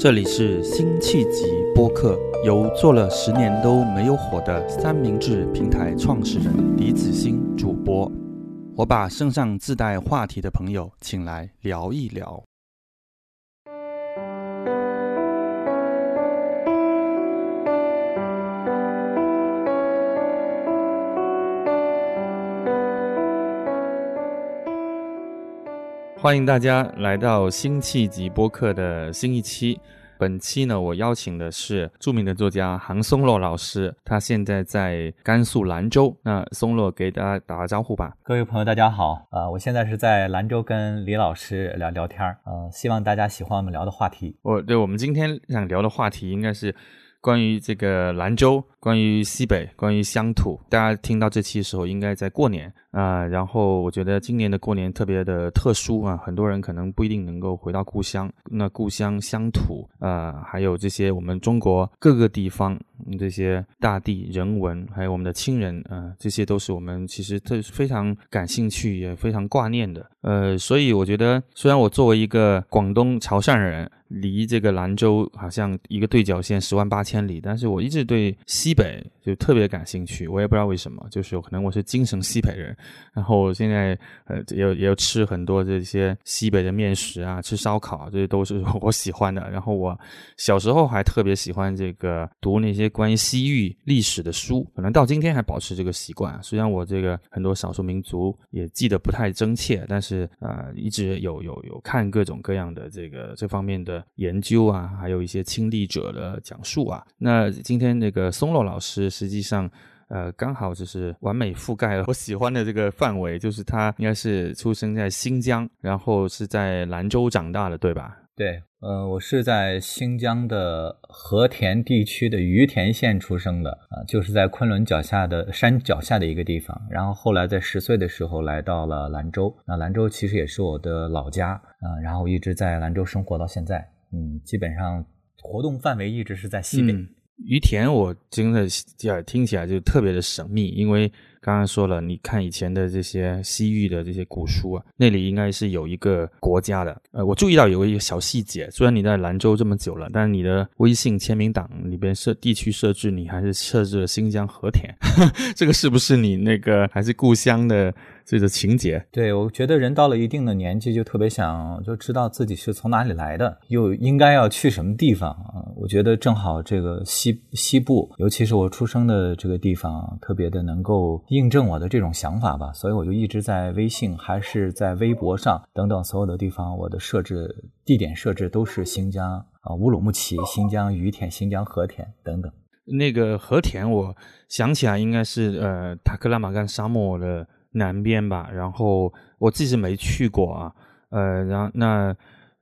这里是辛弃疾播客，由做了十年都没有火的三明治平台创始人李子欣主播。我把身上自带话题的朋友请来聊一聊。欢迎大家来到辛弃疾播客的新一期。本期呢，我邀请的是著名的作家韩松洛老师，他现在在甘肃兰州。那松洛给大家打个招呼吧。各位朋友，大家好。啊，我现在是在兰州跟李老师聊聊天儿。呃，希望大家喜欢我们聊的话题。我对我们今天想聊的话题应该是关于这个兰州，关于西北，关于乡土。大家听到这期的时候，应该在过年。啊，然后我觉得今年的过年特别的特殊啊，很多人可能不一定能够回到故乡。那故乡乡土啊，还有这些我们中国各个地方这些大地人文，还有我们的亲人啊，这些都是我们其实特非常感兴趣也非常挂念的。呃，所以我觉得，虽然我作为一个广东潮汕人，离这个兰州好像一个对角线十万八千里，但是我一直对西北就特别感兴趣。我也不知道为什么，就是可能我是精神西北人。然后我现在呃也也有吃很多这些西北的面食啊，吃烧烤，这些都是 我喜欢的。然后我小时候还特别喜欢这个读那些关于西域历史的书，可能到今天还保持这个习惯。虽然我这个很多少数民族也记得不太真切，但是呃一直有有有看各种各样的这个这方面的研究啊，还有一些亲历者的讲述啊。那今天那个松洛老师实际上。呃，刚好就是完美覆盖了我喜欢的这个范围，就是他应该是出生在新疆，然后是在兰州长大的，对吧？对，呃，我是在新疆的和田地区的于田县出生的，啊，就是在昆仑脚下的山脚下的一个地方。然后后来在十岁的时候来到了兰州，那兰州其实也是我的老家，啊，然后一直在兰州生活到现在，嗯，基本上活动范围一直是在西北。于田，我真的听起来就特别的神秘，因为刚刚说了，你看以前的这些西域的这些古书啊，那里应该是有一个国家的。呃，我注意到有一个小细节，虽然你在兰州这么久了，但你的微信签名档里边设地区设置，你还是设置了新疆和田，这个是不是你那个还是故乡的？这个情节，对我觉得人到了一定的年纪，就特别想就知道自己是从哪里来的，又应该要去什么地方啊？我觉得正好这个西西部，尤其是我出生的这个地方，特别的能够印证我的这种想法吧。所以我就一直在微信还是在微博上等等所有的地方，我的设置地点设置都是新疆啊乌鲁木齐、新疆于田、新疆和田等等。那个和田，我想起来应该是呃塔克拉玛干沙漠的。南边吧，然后我自己是没去过啊，呃，然后那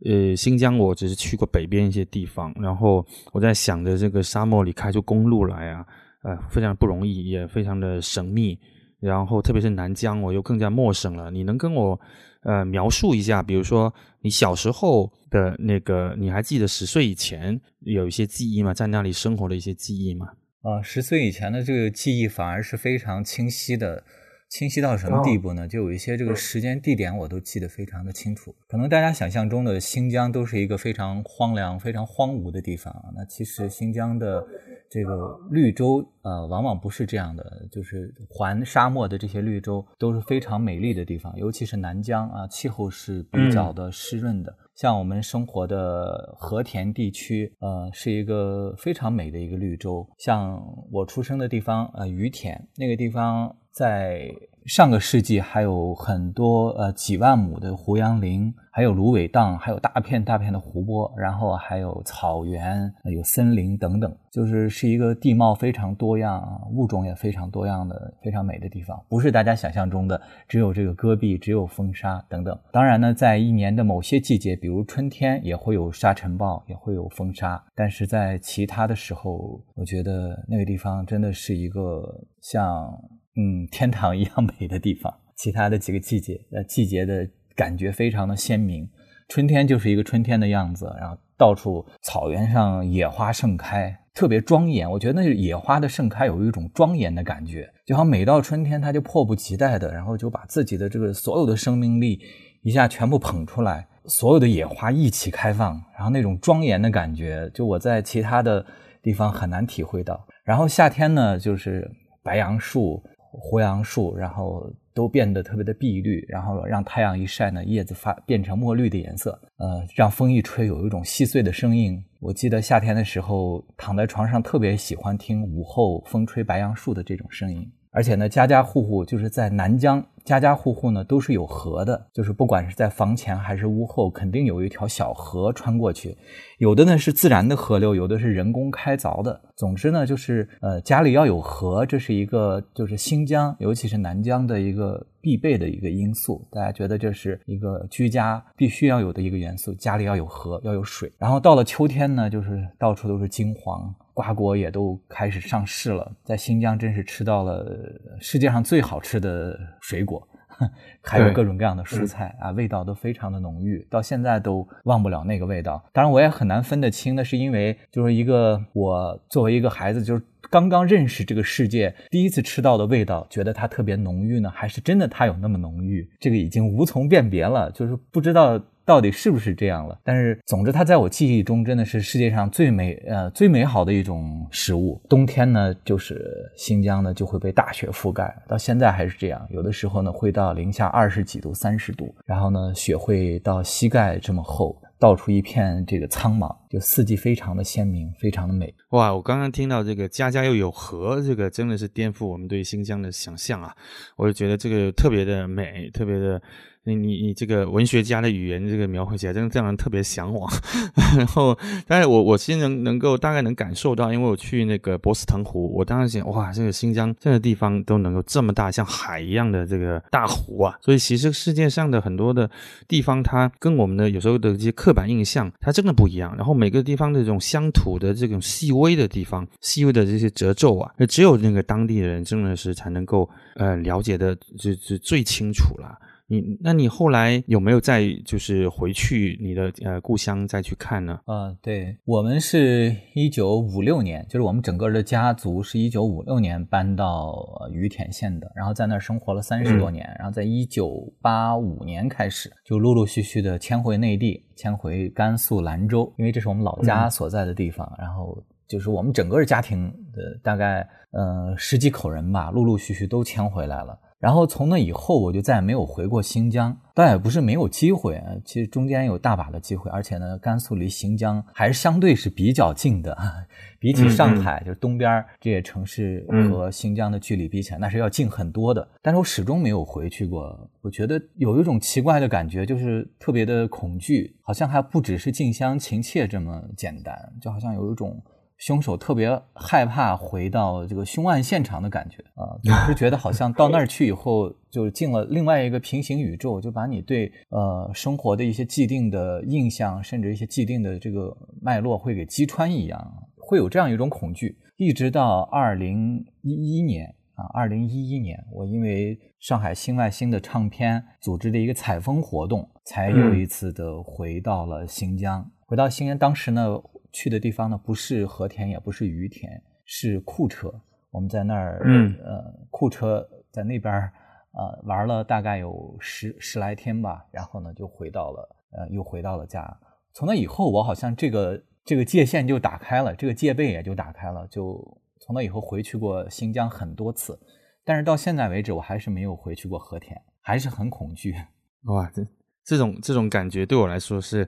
呃新疆我只是去过北边一些地方，然后我在想着这个沙漠里开出公路来啊，呃，非常不容易，也非常的神秘，然后特别是南疆，我又更加陌生了。你能跟我呃描述一下，比如说你小时候的那个，你还记得十岁以前有一些记忆吗？在那里生活的一些记忆吗？啊，十岁以前的这个记忆反而是非常清晰的。清晰到什么地步呢？就有一些这个时间地点我都记得非常的清楚。可能大家想象中的新疆都是一个非常荒凉、非常荒芜的地方啊。那其实新疆的这个绿洲呃，往往不是这样的。就是环沙漠的这些绿洲都是非常美丽的地方，尤其是南疆啊，气候是比较的湿润的。像我们生活的和田地区，呃，是一个非常美的一个绿洲。像我出生的地方，呃，于田那个地方。在上个世纪，还有很多呃几万亩的胡杨林，还有芦苇荡，还有大片大片的湖泊，然后还有草原、有森林等等，就是是一个地貌非常多样、物种也非常多样的非常美的地方。不是大家想象中的只有这个戈壁、只有风沙等等。当然呢，在一年的某些季节，比如春天，也会有沙尘暴，也会有风沙。但是在其他的时候，我觉得那个地方真的是一个像。嗯，天堂一样美的地方。其他的几个季节，呃，季节的感觉非常的鲜明。春天就是一个春天的样子，然后到处草原上野花盛开，特别庄严。我觉得那野花的盛开有一种庄严的感觉，就好像每到春天，它就迫不及待的，然后就把自己的这个所有的生命力一下全部捧出来。所有的野花一起开放，然后那种庄严的感觉，就我在其他的地方很难体会到。然后夏天呢，就是白杨树、胡杨树，然后都变得特别的碧绿，然后让太阳一晒呢，叶子发变成墨绿的颜色，呃，让风一吹，有一种细碎的声音。我记得夏天的时候，躺在床上特别喜欢听午后风吹白杨树的这种声音。而且呢，家家户户就是在南疆，家家户户呢都是有河的，就是不管是在房前还是屋后，肯定有一条小河穿过去。有的呢是自然的河流，有的是人工开凿的。总之呢，就是呃家里要有河，这是一个就是新疆，尤其是南疆的一个必备的一个因素。大家觉得这是一个居家必须要有的一个元素，家里要有河，要有水。然后到了秋天呢，就是到处都是金黄。瓜果也都开始上市了，在新疆真是吃到了世界上最好吃的水果，还有各种各样的蔬菜啊，味道都非常的浓郁，到现在都忘不了那个味道。当然，我也很难分得清，那是因为就是一个我作为一个孩子，就是刚刚认识这个世界，第一次吃到的味道，觉得它特别浓郁呢，还是真的它有那么浓郁？这个已经无从辨别了，就是不知道。到底是不是这样了？但是，总之，它在我记忆中真的是世界上最美呃最美好的一种食物。冬天呢，就是新疆呢就会被大雪覆盖，到现在还是这样。有的时候呢会到零下二十几度、三十度，然后呢雪会到膝盖这么厚，到处一片这个苍茫，就四季非常的鲜明，非常的美。哇，我刚刚听到这个家家又有河，这个真的是颠覆我们对新疆的想象啊！我就觉得这个特别的美，特别的。你你你这个文学家的语言，这个描绘起来真的让人特别向往。然后，但是我我其实能能够大概能感受到，因为我去那个博斯腾湖，我当时想，哇，这个新疆这个地方都能够这么大，像海一样的这个大湖啊。所以，其实世界上的很多的地方，它跟我们的有时候的这些刻板印象，它真的不一样。然后，每个地方的这种乡土的这种细微的地方，细微的这些褶皱啊，只有那个当地人真的是才能够呃了解的，就就最清楚了。你那你后来有没有再就是回去你的呃故乡再去看呢？呃，对我们是一九五六年，就是我们整个的家族是一九五六年搬到于田县的，然后在那儿生活了三十多年，然后在一九八五年开始就陆陆续续的迁回内地，迁回甘肃兰州，因为这是我们老家所在的地方，然后就是我们整个家庭的大概呃十几口人吧，陆陆续续都迁回来了。然后从那以后，我就再也没有回过新疆。倒也不是没有机会，其实中间有大把的机会。而且呢，甘肃离新疆还是相对是比较近的，比起上海就是东边这些城市和新疆的距离比起来，那是要近很多的。但是我始终没有回去过。我觉得有一种奇怪的感觉，就是特别的恐惧，好像还不只是近乡情怯这么简单，就好像有一种。凶手特别害怕回到这个凶案现场的感觉啊，总是觉得好像到那儿去以后就进了另外一个平行宇宙，就把你对呃生活的一些既定的印象，甚至一些既定的这个脉络会给击穿一样，会有这样一种恐惧。一直到二零一一年啊，二零一一年，我因为上海新外星的唱片组织的一个采风活动，才又一次的回到了新疆。回到新疆，当时呢。去的地方呢，不是和田，也不是于田，是库车。我们在那儿，呃，库车在那边呃，玩了大概有十十来天吧，然后呢，就回到了，呃，又回到了家。从那以后，我好像这个这个界限就打开了，这个戒备也就打开了。就从那以后回去过新疆很多次，但是到现在为止，我还是没有回去过和田，还是很恐惧。哇，这这种这种感觉对我来说是。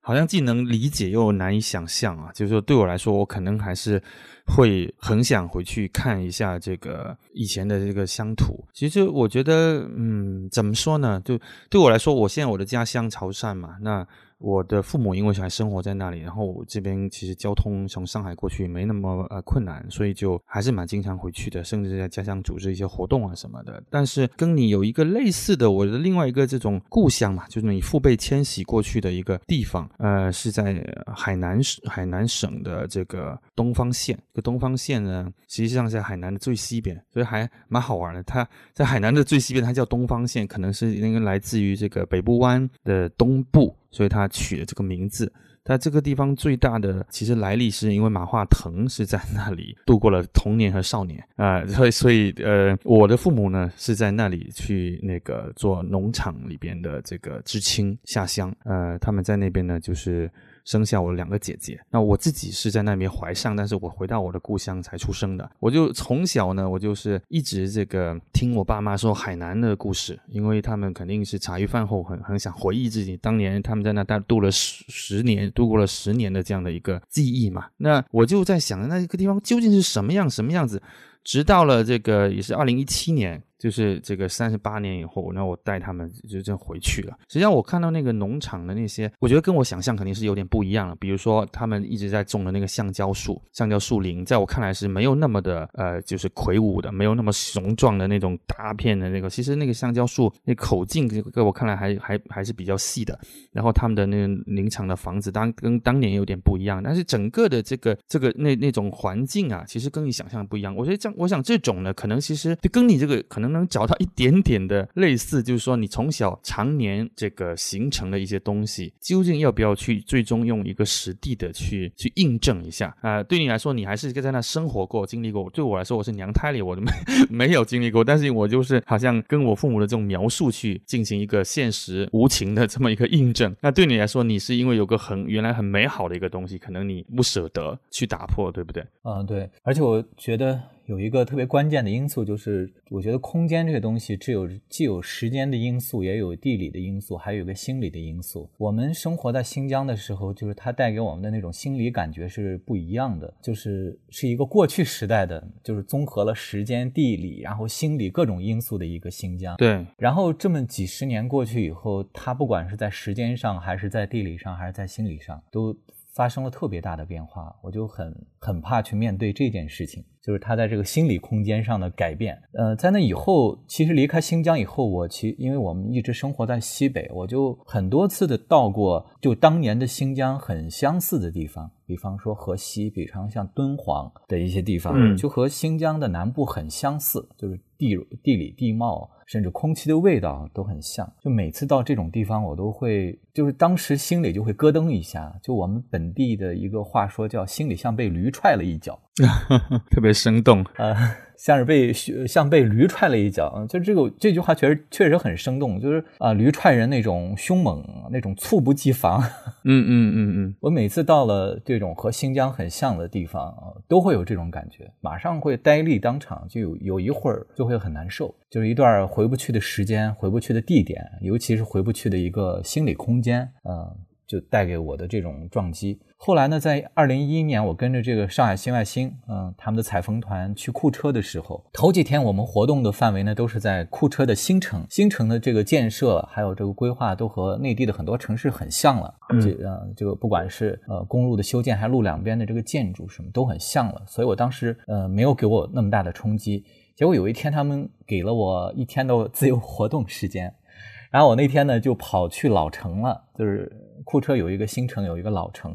好像既能理解又难以想象啊！就是说，对我来说，我可能还是会很想回去看一下这个以前的这个乡土。其实，我觉得，嗯，怎么说呢？就对我来说，我现在我的家乡潮汕嘛，那。我的父母因为还生活在那里，然后我这边其实交通从上海过去没那么呃困难，所以就还是蛮经常回去的，甚至在家乡组织一些活动啊什么的。但是跟你有一个类似的，我的另外一个这种故乡嘛，就是你父辈迁徙过去的一个地方，呃，是在海南海南省的这个东方县。这个东方县呢，实际上在海南的最西边，所以还蛮好玩的。它在海南的最西边，它叫东方县，可能是那个来自于这个北部湾的东部。所以他取了这个名字，但这个地方最大的其实来历是因为马化腾是在那里度过了童年和少年啊，所以所以呃，我的父母呢是在那里去那个做农场里边的这个知青下乡，呃，他们在那边呢就是。生下我两个姐姐，那我自己是在那边怀上，但是我回到我的故乡才出生的。我就从小呢，我就是一直这个听我爸妈说海南的故事，因为他们肯定是茶余饭后很很想回忆自己当年他们在那待度了十十年，度过了十年的这样的一个记忆嘛。那我就在想，那一个地方究竟是什么样，什么样子？直到了这个也是二零一七年。就是这个三十八年以后，那我带他们就这回去了。实际上我看到那个农场的那些，我觉得跟我想象肯定是有点不一样了。比如说他们一直在种的那个橡胶树、橡胶树林，在我看来是没有那么的呃，就是魁梧的，没有那么雄壮的那种大片的那个。其实那个橡胶树那口径，在我看来还还还是比较细的。然后他们的那个林场的房子当跟当年有点不一样，但是整个的这个这个那那种环境啊，其实跟你想象的不一样。我觉得这样，我想这种呢，可能其实就跟你这个可能。能找到一点点的类似，就是说你从小常年这个形成的一些东西，究竟要不要去最终用一个实地的去去印证一下啊？对你来说，你还是一个在那生活过、经历过。对我来说，我是娘胎里，我都没 没有经历过，但是我就是好像跟我父母的这种描述去进行一个现实无情的 这么一个印证。那对你来说，你是因为有个很原来很美好的一个东西，可能你不舍得去打破，对不对？嗯，对。而且我觉得。有一个特别关键的因素，就是我觉得空间这个东西，只有既有时间的因素，也有地理的因素，还有一个心理的因素。我们生活在新疆的时候，就是它带给我们的那种心理感觉是不一样的，就是是一个过去时代的，就是综合了时间、地理，然后心理各种因素的一个新疆。对。然后这么几十年过去以后，它不管是在时间上，还是在地理上，还是在心理上，都。发生了特别大的变化，我就很很怕去面对这件事情，就是他在这个心理空间上的改变。呃，在那以后，其实离开新疆以后，我其因为我们一直生活在西北，我就很多次的到过就当年的新疆很相似的地方，比方说河西，比方像敦煌的一些地方，就和新疆的南部很相似，就是地地理地貌。甚至空气的味道都很像，就每次到这种地方，我都会，就是当时心里就会咯噔一下。就我们本地的一个话说，叫心里像被驴踹了一脚，特别生动啊。像是被像被驴踹了一脚，就这个这句话确实确实很生动，就是啊驴踹人那种凶猛，那种猝不及防。嗯嗯嗯嗯，我每次到了这种和新疆很像的地方啊，都会有这种感觉，马上会呆立当场，就有有一会儿就会很难受，就是一段回不去的时间，回不去的地点，尤其是回不去的一个心理空间，嗯。就带给我的这种撞击。后来呢，在二零一一年，我跟着这个上海新外星，嗯，他们的采风团去库车的时候，头几天我们活动的范围呢，都是在库车的新城。新城的这个建设还有这个规划，都和内地的很多城市很像了。这呃，这个不管是呃公路的修建，还是路两边的这个建筑，什么都很像了。所以我当时呃没有给我那么大的冲击。结果有一天，他们给了我一天的自由活动时间。然后我那天呢就跑去老城了，就是库车有一个新城，有一个老城，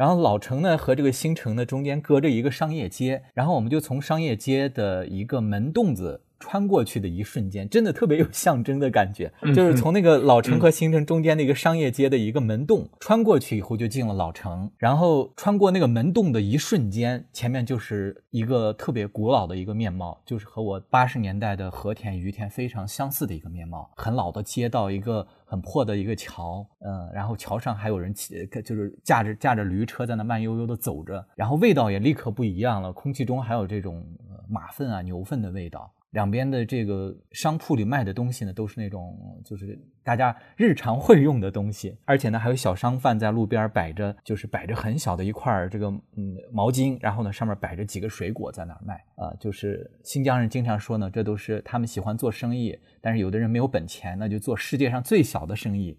然后老城呢和这个新城呢中间隔着一个商业街，然后我们就从商业街的一个门洞子。穿过去的一瞬间，真的特别有象征的感觉，就是从那个老城和新城中间的一个商业街的一个门洞穿过去以后，就进了老城。然后穿过那个门洞的一瞬间，前面就是一个特别古老的一个面貌，就是和我八十年代的和田于田非常相似的一个面貌，很老的街道，一个很破的一个桥，嗯，然后桥上还有人骑，就是驾着驾着驴车在那慢悠悠的走着，然后味道也立刻不一样了，空气中还有这种马粪啊、牛粪的味道。两边的这个商铺里卖的东西呢，都是那种就是大家日常会用的东西，而且呢还有小商贩在路边摆着，就是摆着很小的一块这个嗯毛巾，然后呢上面摆着几个水果在那儿卖啊。就是新疆人经常说呢，这都是他们喜欢做生意，但是有的人没有本钱，那就做世界上最小的生意。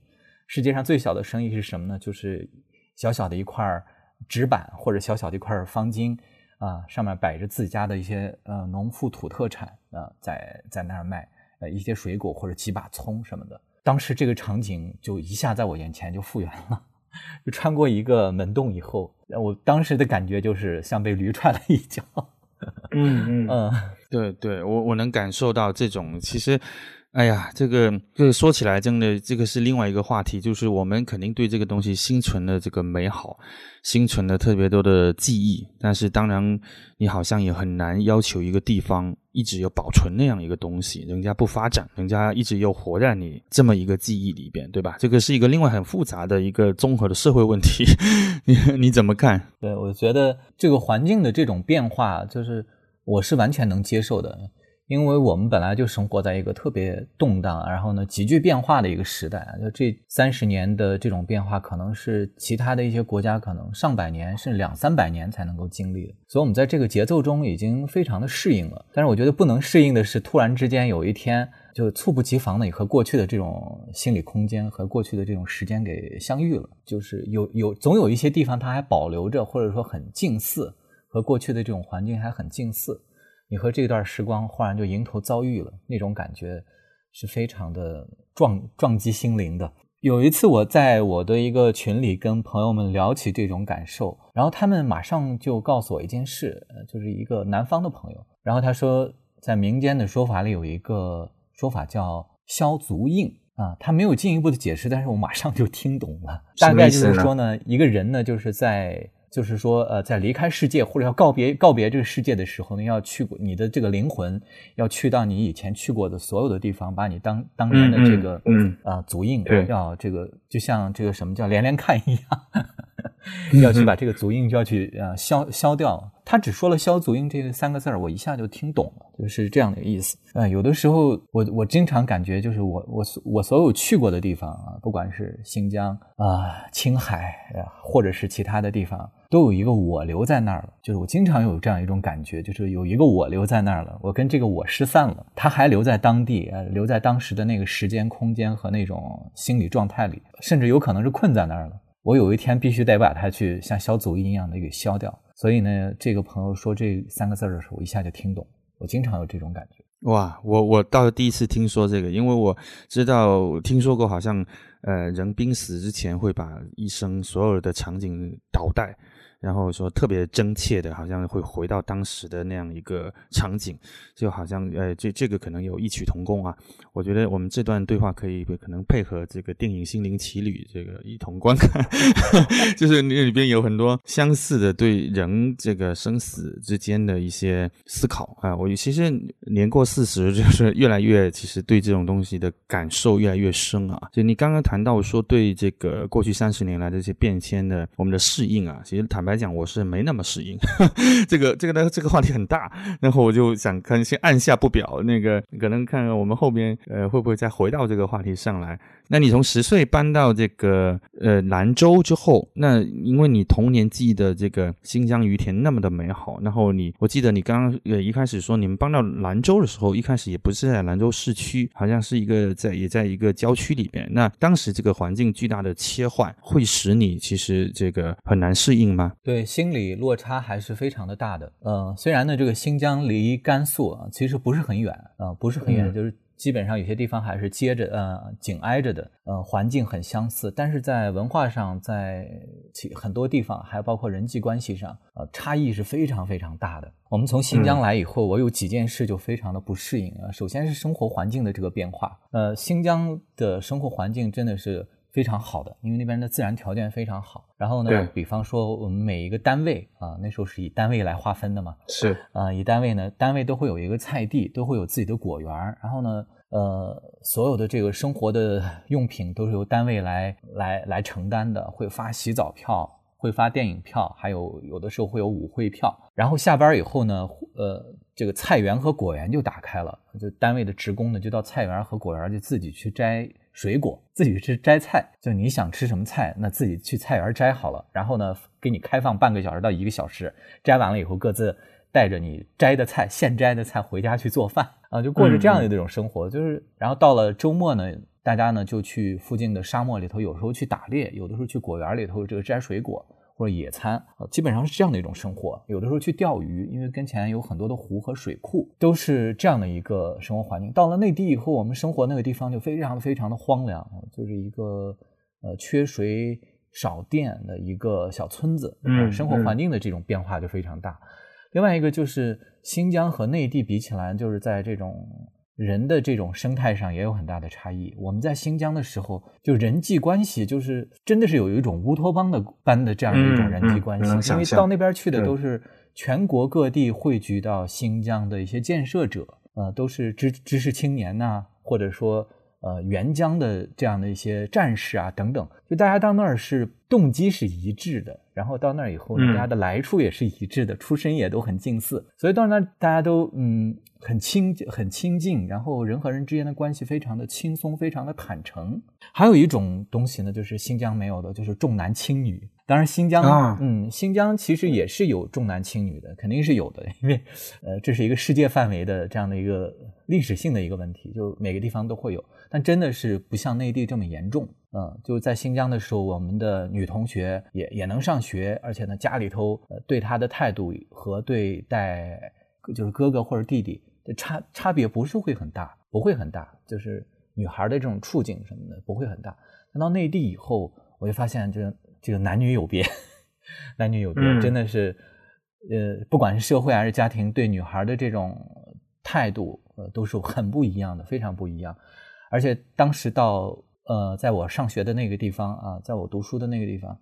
世界上最小的生意是什么呢？就是小小的一块纸板或者小小的一块方巾。啊，上面摆着自家的一些呃农副土特产啊，在在那儿卖，呃一些水果或者几把葱什么的。当时这个场景就一下在我眼前就复原了，就穿过一个门洞以后，我当时的感觉就是像被驴踹了一脚。嗯嗯嗯，对对，我我能感受到这种其实。哎呀，这个这个说起来，真的这个是另外一个话题，就是我们肯定对这个东西心存了这个美好，心存了特别多的记忆。但是当然，你好像也很难要求一个地方一直有保存那样一个东西，人家不发展，人家一直又活在你这么一个记忆里边，对吧？这个是一个另外很复杂的一个综合的社会问题。你你怎么看？对，我觉得这个环境的这种变化，就是我是完全能接受的。因为我们本来就生活在一个特别动荡，然后呢急剧变化的一个时代啊，就这三十年的这种变化，可能是其他的一些国家可能上百年甚至两三百年才能够经历的。所以，我们在这个节奏中已经非常的适应了。但是，我觉得不能适应的是，突然之间有一天就猝不及防的，你和过去的这种心理空间和过去的这种时间给相遇了。就是有有总有一些地方它还保留着，或者说很近似，和过去的这种环境还很近似。你和这段时光忽然就迎头遭遇了，那种感觉是非常的撞撞击心灵的。有一次我在我的一个群里跟朋友们聊起这种感受，然后他们马上就告诉我一件事，呃，就是一个南方的朋友，然后他说在民间的说法里有一个说法叫消足印啊，他没有进一步的解释，但是我马上就听懂了，大概就是说呢，一个人呢就是在。就是说，呃，在离开世界或者要告别告别这个世界的时候呢，要去过你的这个灵魂，要去到你以前去过的所有的地方，把你当当年的这个嗯啊足印，要这个就像这个什么叫连连看一样。要去把这个足印就要去呃消消掉，他只说了“消足印”这三个字儿，我一下就听懂了，就是这样的意思。啊，有的时候我我经常感觉，就是我我我所有去过的地方啊，不管是新疆啊、青海啊，或者是其他的地方，都有一个我留在那儿了。就是我经常有这样一种感觉，就是有一个我留在那儿了，我跟这个我失散了，他还留在当地，呃，留在当时的那个时间、空间和那种心理状态里，甚至有可能是困在那儿了。我有一天必须得把它去像消足印一样的给消掉，所以呢，这个朋友说这三个字的时候，我一下就听懂。我经常有这种感觉。哇，我我倒是第一次听说这个，因为我知道听说过，好像呃，人濒死之前会把一生所有的场景倒带。然后说特别真切的，好像会回到当时的那样一个场景，就好像呃，这这个可能有异曲同工啊。我觉得我们这段对话可以可能配合这个电影《心灵奇旅》这个一同观看，就是那里边有很多相似的对人这个生死之间的一些思考啊。我其实年过四十，就是越来越其实对这种东西的感受越来越深啊。就你刚刚谈到说对这个过去三十年来的这些变迁的我们的适应啊，其实坦白。来讲，我是没那么适应 这个这个呢，这个话题很大，然后我就想看先按下不表，那个可能看看我们后边呃会不会再回到这个话题上来。那你从十岁搬到这个呃兰州之后，那因为你童年记忆的这个新疆于田那么的美好，然后你我记得你刚刚呃一开始说你们搬到兰州的时候，一开始也不是在兰州市区，好像是一个在也在一个郊区里边。那当时这个环境巨大的切换，会使你其实这个很难适应吗？对，心理落差还是非常的大的。呃，虽然呢这个新疆离甘肃啊其实不是很远啊，不是很远，就是。基本上有些地方还是接着呃紧挨着的，呃环境很相似，但是在文化上，在其很多地方，还包括人际关系上，呃差异是非常非常大的。我们从新疆来以后，我有几件事就非常的不适应啊。首先是生活环境的这个变化，呃新疆的生活环境真的是。非常好的，因为那边的自然条件非常好。然后呢，比方说我们每一个单位啊，那时候是以单位来划分的嘛。是啊，以单位呢，单位都会有一个菜地，都会有自己的果园。然后呢，呃，所有的这个生活的 用品都是由单位来来来承担的，会发洗澡票，会发电影票，还有有的时候会有舞会票。然后下班以后呢，呃，这个菜园和果园就打开了，就单位的职工呢就到菜园和果园就自己去摘。水果自己去摘菜，就你想吃什么菜，那自己去菜园摘好了，然后呢，给你开放半个小时到一个小时，摘完了以后各自带着你摘的菜，现摘的菜回家去做饭啊，就过着这样的这种生活。就是，然后到了周末呢，大家呢就去附近的沙漠里头，有时候去打猎，有的时候去果园里头这个摘水果。或者野餐啊，基本上是这样的一种生活。有的时候去钓鱼，因为跟前有很多的湖和水库，都是这样的一个生活环境。到了内地以后，我们生活那个地方就非常非常的荒凉，就是一个呃缺水少电的一个小村子，嗯生活环境的这种变化就非常大。另外一个就是新疆和内地比起来，就是在这种人的这种生态上也有很大的差异。我们在新疆的时候，就人际关系就是真的是有一种乌托邦的般的这样的一种人际关系，因为到那边去的都是全国各地汇聚到新疆的一些建设者，呃，都是知知识青年呐，或者说。呃，援疆的这样的一些战士啊，等等，就大家到那儿是动机是一致的，然后到那儿以后，大家的来处也是一致的，出身也都很近似，所以到那儿大家都嗯很亲很亲近，然后人和人之间的关系非常的轻松，非常的坦诚。还有一种东西呢，就是新疆没有的，就是重男轻女。当然，新疆嗯，新疆其实也是有重男轻女的，肯定是有的，因为呃，这是一个世界范围的这样的一个历史性的一个问题，就每个地方都会有。但真的是不像内地这么严重，嗯，就在新疆的时候，我们的女同学也也能上学，而且呢，家里头对她的态度和对待就是哥哥或者弟弟的差差别不是会很大，不会很大，就是女孩的这种处境什么的不会很大。但到内地以后，我就发现这这个男女有别，男女有别，真的是，呃，不管是社会还是家庭对女孩的这种态度，呃，都是很不一样的，非常不一样。而且当时到呃，在我上学的那个地方啊，在我读书的那个地方，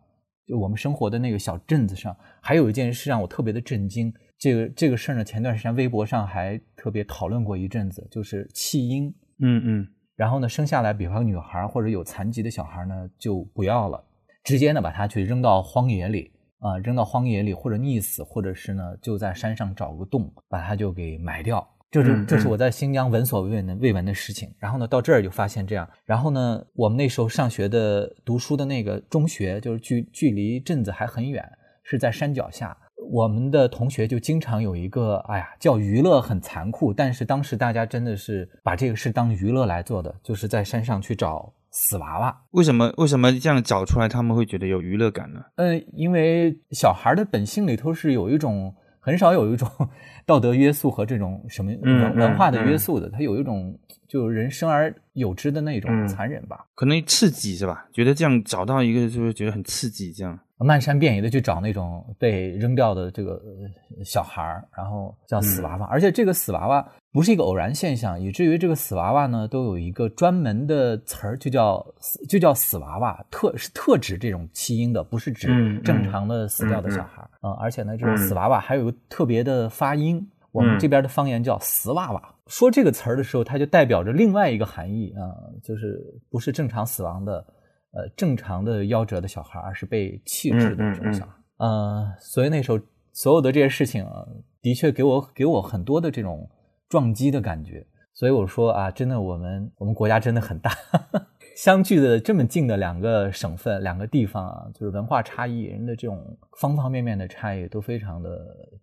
就我们生活的那个小镇子上，还有一件事让我特别的震惊。这个这个事儿呢，前段时间微博上还特别讨论过一阵子，就是弃婴。嗯嗯。然后呢，生下来，比方女孩或者有残疾的小孩呢，就不要了，直接呢把他去扔到荒野里啊，扔到荒野里或者溺死，或者是呢就在山上找个洞把它就给埋掉。这是这是我在新疆闻所未闻的未闻的事情。然后呢，到这儿就发现这样。然后呢，我们那时候上学的读书的那个中学，就是距距离镇子还很远，是在山脚下。我们的同学就经常有一个，哎呀，叫娱乐很残酷，但是当时大家真的是把这个事当娱乐来做的，就是在山上去找死娃娃。为什么为什么这样找出来他们会觉得有娱乐感呢？呃，因为小孩的本性里头是有一种。很少有一种 道德约束和这种什么文文化的约束的，它有一种就人生而有之的那种残忍吧，可能刺激是吧？觉得这样找到一个就是觉得很刺激，这样。漫山遍野的去找那种被扔掉的这个小孩儿，然后叫死娃娃，而且这个死娃娃不是一个偶然现象，以至于这个死娃娃呢都有一个专门的词儿，就叫就叫死娃娃，特是特指这种弃婴的，不是指正常的死掉的小孩儿啊。而且呢，这种死娃娃还有个特别的发音，我们这边的方言叫死娃娃。说这个词儿的时候，它就代表着另外一个含义啊，就是不是正常死亡的。呃，正常的夭折的小孩，而是被弃置的这种小孩。呃，所以那时候所有的这些事情啊，的确给我给我很多的这种撞击的感觉。所以我说啊，真的，我们我们国家真的很大，相距的这么近的两个省份、两个地方啊，就是文化差异、人的这种方方面面的差异都非常的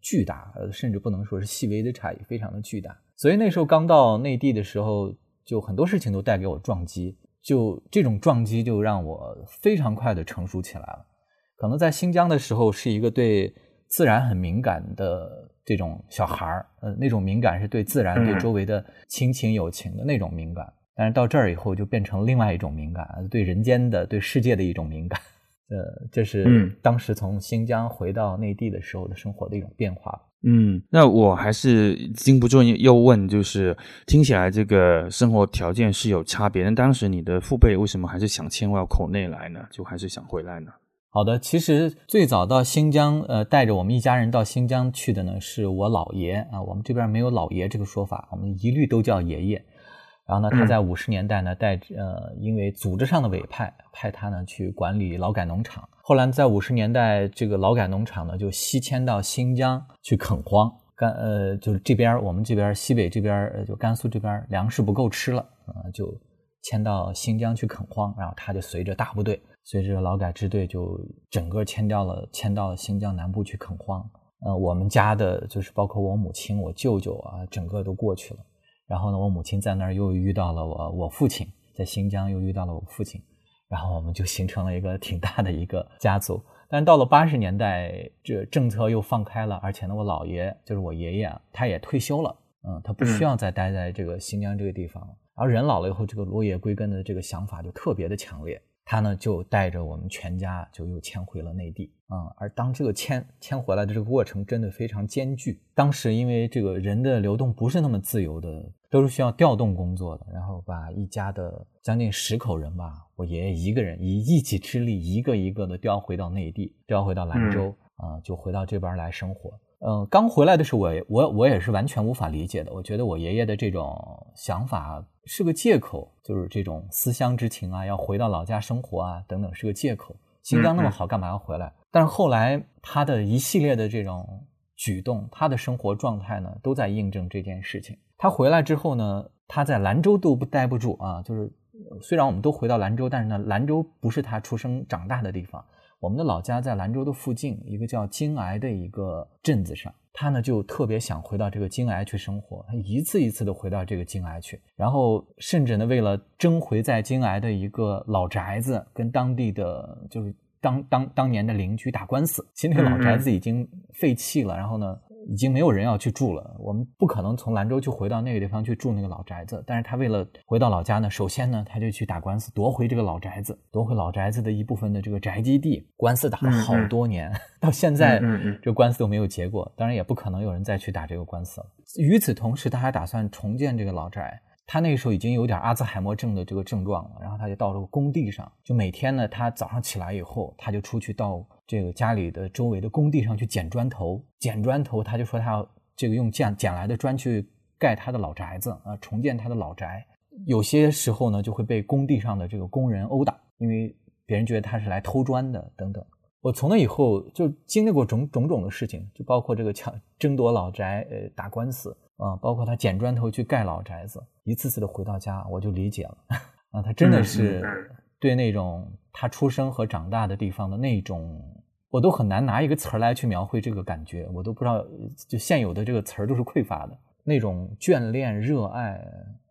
巨大，甚至不能说是细微的差异，非常的巨大。所以那时候刚到内地的时候，就很多事情都带给我撞击。就这种撞击，就让我非常快的成熟起来了。可能在新疆的时候，是一个对自然很敏感的这种小孩儿，呃，那种敏感是对自然、对周围的亲情、友情的那种敏感。但是到这儿以后，就变成另外一种敏感，对人间的、对世界的一种敏感。呃，这是当时从新疆回到内地的时候的生活的一种变化。嗯，那我还是禁不住又问，就是听起来这个生活条件是有差别，那当时你的父辈为什么还是想迁到口内来呢？就还是想回来呢？好的，其实最早到新疆，呃，带着我们一家人到新疆去的呢，是我姥爷啊。我们这边没有姥爷这个说法，我们一律都叫爷爷。然后呢，他在五十年代呢，带呃，因为组织上的委派，派他呢去管理劳改农场。后来在五十年代，这个劳改农场呢就西迁到新疆去垦荒，甘呃就是这边我们这边西北这边就甘肃这边粮食不够吃了，呃就迁到新疆去垦荒，然后他就随着大部队，随着劳改支队就整个迁掉了，迁到了新疆南部去垦荒。呃，我们家的就是包括我母亲、我舅舅啊，整个都过去了。然后呢，我母亲在那儿又遇到了我，我父亲在新疆又遇到了我父亲。然后我们就形成了一个 挺大的一个家族，但是到了八十年代，这政策又放开了，而且呢，我姥爷就是我爷爷啊，他也退休了，嗯，他不需要再待在这个新疆这个地方了。而人老了以后，这个落叶归根的这个想法就特别的强烈，他呢就带着我们全家就又迁回了内地啊。而当这个迁迁回来的这个过程真的非常艰巨。当时因为这个人的流动不是那么自由的，都是需要调动工作的。然后把一家的将近十口人吧，我爷爷一个人以一己之力一个一个的调回到内地，调回到兰州啊，就回到这边来生活。嗯，刚回来的时候，我我我也是完全无法理解的。我觉得我爷爷的这种想法是个借口，就是这种思乡之情啊，要回到老家生活啊，等等，是个借口。新疆那么好，干嘛要回来？但是后来他的一系列的这种举动，他的生活状态呢，都在印证这件事情。他回来之后呢，他在兰州都不待不住啊，就是虽然我们都回到兰州，但是呢，兰州不是他出生长大的地方。我们的老家在兰州的附近，一个叫金崖的一个镇子上，他呢就特别想回到这个金崖去生活，他一次一次的回到这个金崖去，然后甚至呢为了争回在金崖的一个老宅子，跟当地的就是当当当年的邻居打官司，其实那个老宅子已经废弃了，然后呢。已经没有人要去住了，我们不可能从兰州去回到那个地方去住那个老宅子。但是他为了回到老家呢，首先呢，他就去打官司夺回这个老宅子，夺回老宅子的一部分的这个宅基地。官司打了好多年，到现在这官司都没有结果。当然也不可能有人再去打这个官司了。与此同时，他还打算重建这个老宅。他那个时候已经有点阿兹海默症的这个症状了，然后他就到了工地上，就每天呢，他早上起来以后，他就出去到这个家里的周围的工地上去捡砖头，捡砖头，他就说他要这个用捡捡来的砖去盖他的老宅子啊，重建他的老宅。有些时候呢，就会被工地上的这个工人殴打，因为别人觉得他是来偷砖的等等。我从那以后就经历过种种种的事情，就包括这个抢 争夺老宅，呃，打官司。啊，包括他捡砖头去盖老宅子，一次次的回到家，我就理解了。啊，他真的是对那种他出生和长大的地方的那种，我都很难拿一个词儿来去描绘这个感觉，我都不知道，就现有的这个词儿都是匮乏的。那种眷恋、热爱、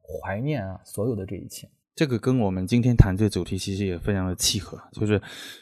怀念啊，所有的这一切，这个跟我们今天谈这个主题其实也非常的契合，就是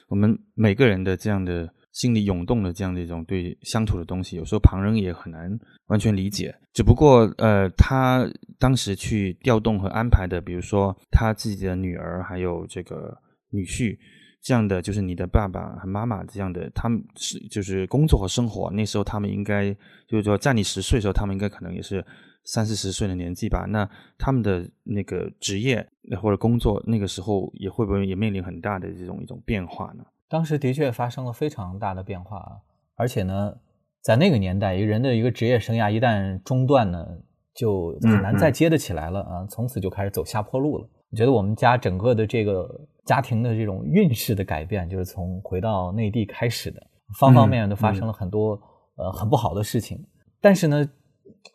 我们每个人的这样的。心里涌动的这样的一种对乡土的东西，有时候旁人也很难完全理解。只不过，呃，他当时去调动和安排的，比如说他自己的女儿，还有这个女婿，这样的就是你的爸爸和妈妈这样的，他们是就是工作和生活。那时候他们应该就是说，在你十岁的时候，他们应该可能也是三四十岁的年纪吧。那他们的那个职业或者工作，那个时候也会不会也面临很大的这种一种变化呢？当时的确发生了非常大的变化，而且呢，在那个年代，一个人的一个职业生涯一旦中断呢，就很难再接得起来了啊，从此就开始走下坡路了。我觉得我们家整个的这个家庭的这种运势的改变，就是从回到内地开始的，方方面面都发生了很多呃很不好的事情。但是呢，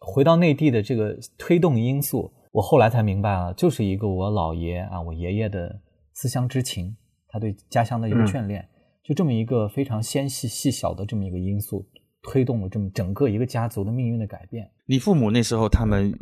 回到内地的这个推动因素，我后来才明白啊，就是一个我姥爷啊，我爷爷的思乡之情。他对家乡的一个眷恋，就这么一个非常纤细细小的这么一个因素，推动了这么整个一个家族的命运的改变。你父母那时候，他们，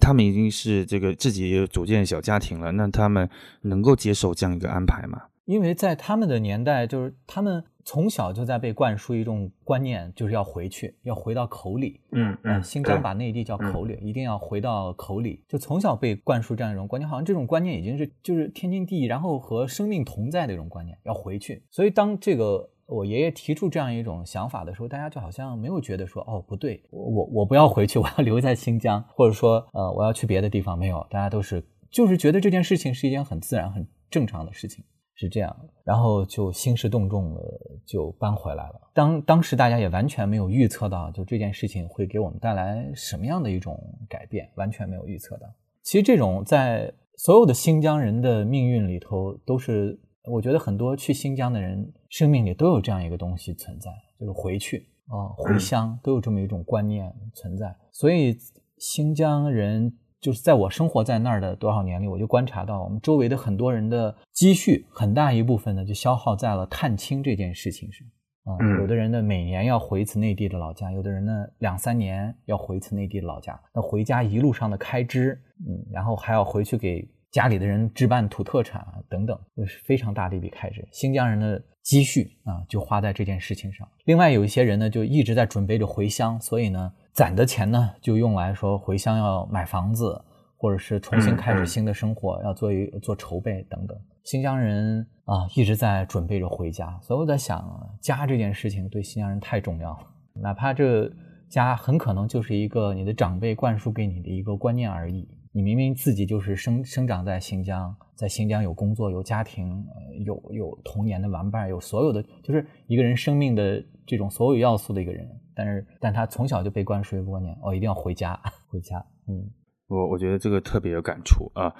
他们已经是这个自己也有组建小家庭了，那他们能够接受这样一个安排吗？因为在他们的年代，就是他们。从小就在被灌输一种观念，就是要回去，要回到口里。嗯嗯，新疆把内地叫口里，一定要回到口里。就从小被灌输这样一种观念，好像这种观念已经是就是天经地义，然后和生命同在的一种观念，要回去。所以当这个我爷爷提出这样一种想法的时候，大家就好像没有觉得说哦不对，我我我不要回去，我要留在新疆，或者说呃我要去别的地方，没有，大家都是就是觉得这件事情是一件很自然、很正常的事情。是这样，然后就兴师动众的，就搬回来了。当当时大家也完全没有预测到，就这件事情会给我们带来什么样的一种改变，完全没有预测到。其实这种在所有的新疆人的命运里头，都是我觉得很多去新疆的人生命里都有这样一个东西存在，就是回去啊，回乡都有这么一种观念存在。所以新疆人。就是在我生活在那儿的多少年里，我就观察到我们周围的很多人的积蓄很大一部分呢，就消耗在了探亲这件事情上啊。有的人呢每年要回一次内地的老家，有的人呢两三年要回一次内地的老家。那回家一路上的开支，嗯，然后还要回去给家里的人置办土特产啊等等，那是非常大的一笔开支。新疆人的积蓄啊就花在这件事情上。另外有一些人呢就一直在准备着回乡，所以呢。攒的钱呢，就用来说回乡要买房子，或者是重新开始新的生活，要做一做筹备等等。新疆人啊一直在准备着回家，所以我在想，家这件事情对新疆人太重要了，哪怕这家很可能就是一个你的长辈灌输给你的一个观念而已。你明明自己就是生生长在新疆，在新疆有工作、有家庭、有有童年的玩伴，有所有的，就是一个人生命的这种所有要素的一个人。但是，但他从小就被灌输一个观念：哦，一定要回家，回家。嗯，我我觉得这个特别有感触啊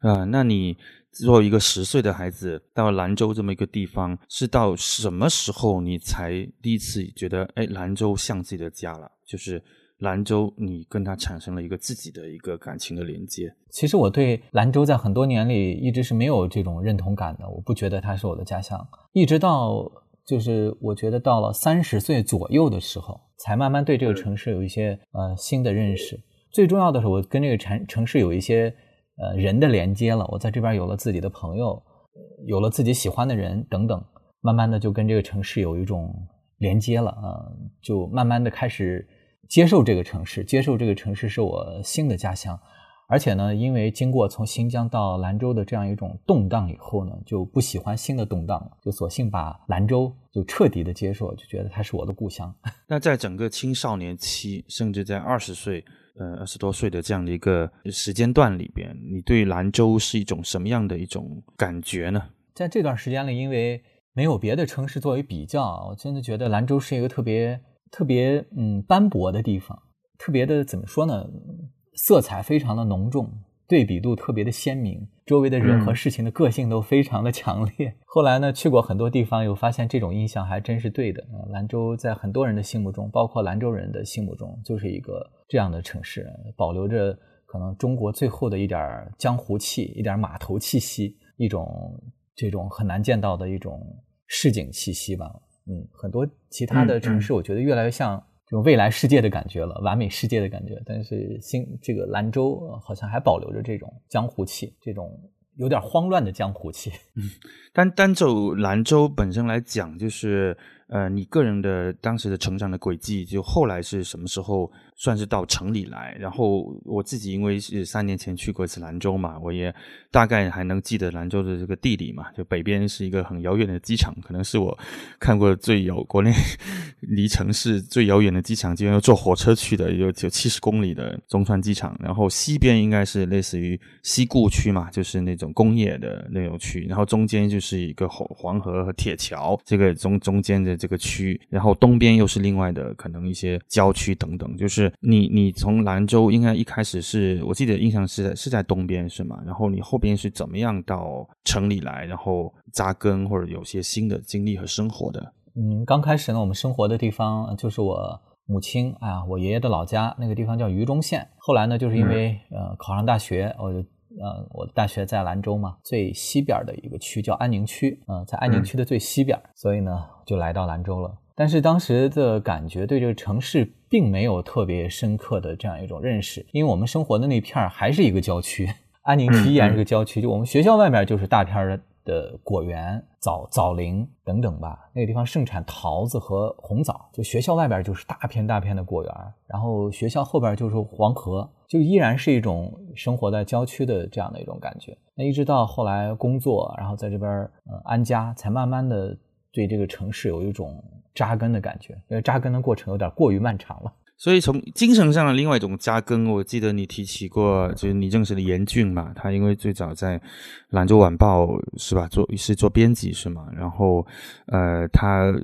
啊！那你作为一个十岁的孩子到兰州这么一个地方，是到什么时候你才第一次觉得，哎，兰州像自己的家了？就是。兰州，你跟他产生了一个自己的一个感情的连接。其实我对兰州在很多年里一直是没有这种认同感的，我不觉得它是我的家乡。一直到就是我觉得到了三十岁左右的时候，才慢慢对这个城市有一些呃新的认识。最重要的是，我跟这个城城市有一些呃人的连接了。我在这边有了自己的朋友，有了自己喜欢的人等等，慢慢的就跟这个城市有一种连接了啊，就慢慢的开始。接受这个城市，接受这个城市是我新的家乡，而且呢，因为经过从新疆到兰州的这样一种动荡以后呢，就不喜欢新的动荡了，就索性把兰州就彻底的接受，就觉得它是我的故乡。那在整个青少年期，甚至在二十岁、呃二十多岁的这样的一个时间段里边，你对兰州是一种什么样的一种感觉呢？在这段时间里，因为没有别的城市作为比较，我真的觉得兰州是一个特别。特别嗯斑驳的地方，特别的怎么说呢？色彩非常的浓重，对比度特别的鲜明，周围的人和事情的个性都非常的强烈。后来呢，去过很多地方，又发现这种印象还真是对的。兰州在很多人的心目中，包括兰州人的心目中，就是一个这样的城市，保留着可能中国最后的一点江湖气，一点码头气息，一种这种很难见到的一种市井气息吧。嗯，很多其他的城市，我觉得越来越像这种未来世界的感觉了，完美世界的感觉。但是新这个兰州好像还保留着这种江湖气，这种有点慌乱的江湖气。嗯，单单走兰州本身来讲，就是呃，你个人的当时的成长的轨迹，就后来是什么时候？算是到城里来，然后我自己因为是三年前去过一次兰州嘛，我也大概还能记得兰州的这个地理嘛。就北边是一个很遥远的机场，可能是我看过最遥国内 离城市最遥远的机场，就要坐火车去的，有有七十公里的中川机场。然后西边应该是类似于西固区嘛，就是那种工业的那种区。然后中间就是一个黄黄河和铁桥这个中中间的这个区，然后东边又是另外的可能一些郊区等等，就是。你你从兰州应该一开始是我记得印象是在是在东边是吗？然后你后边是怎么样到城里来，然后扎根或者有些新的经历和生活的？嗯，刚开始呢，我们生活的地方就是我母亲啊，我爷爷的老家那个地方叫榆中县。后来呢，就是因为呃考上大学，我就呃我大学在兰州嘛，最西边的一个区叫安宁区，嗯，在安宁区的最西边，所以呢就来到兰州了。但是当时的感觉对这个城市并没有特别深刻的这样一种认识，因为我们生活的那片儿还是一个郊区，安宁区依然是个郊区，就我们学校外面就是大片的的果园、枣枣林等等吧，那个地方盛产桃子和红枣，就学校外边就是大片大片的果园，然后学校后边就是黄河，就依然是一种生活在郊区的这样的一种感觉。那一直到后来工作，然后在这边呃安家，才慢慢的对这个城市有一种。扎根的感觉，因为扎根的过程有点过于漫长了。所以从精神上的另外一种扎根，我记得你提起过，就是你认识的严俊嘛，他因为最早在兰州晚报是吧，做是做编辑是吗？然后呃，他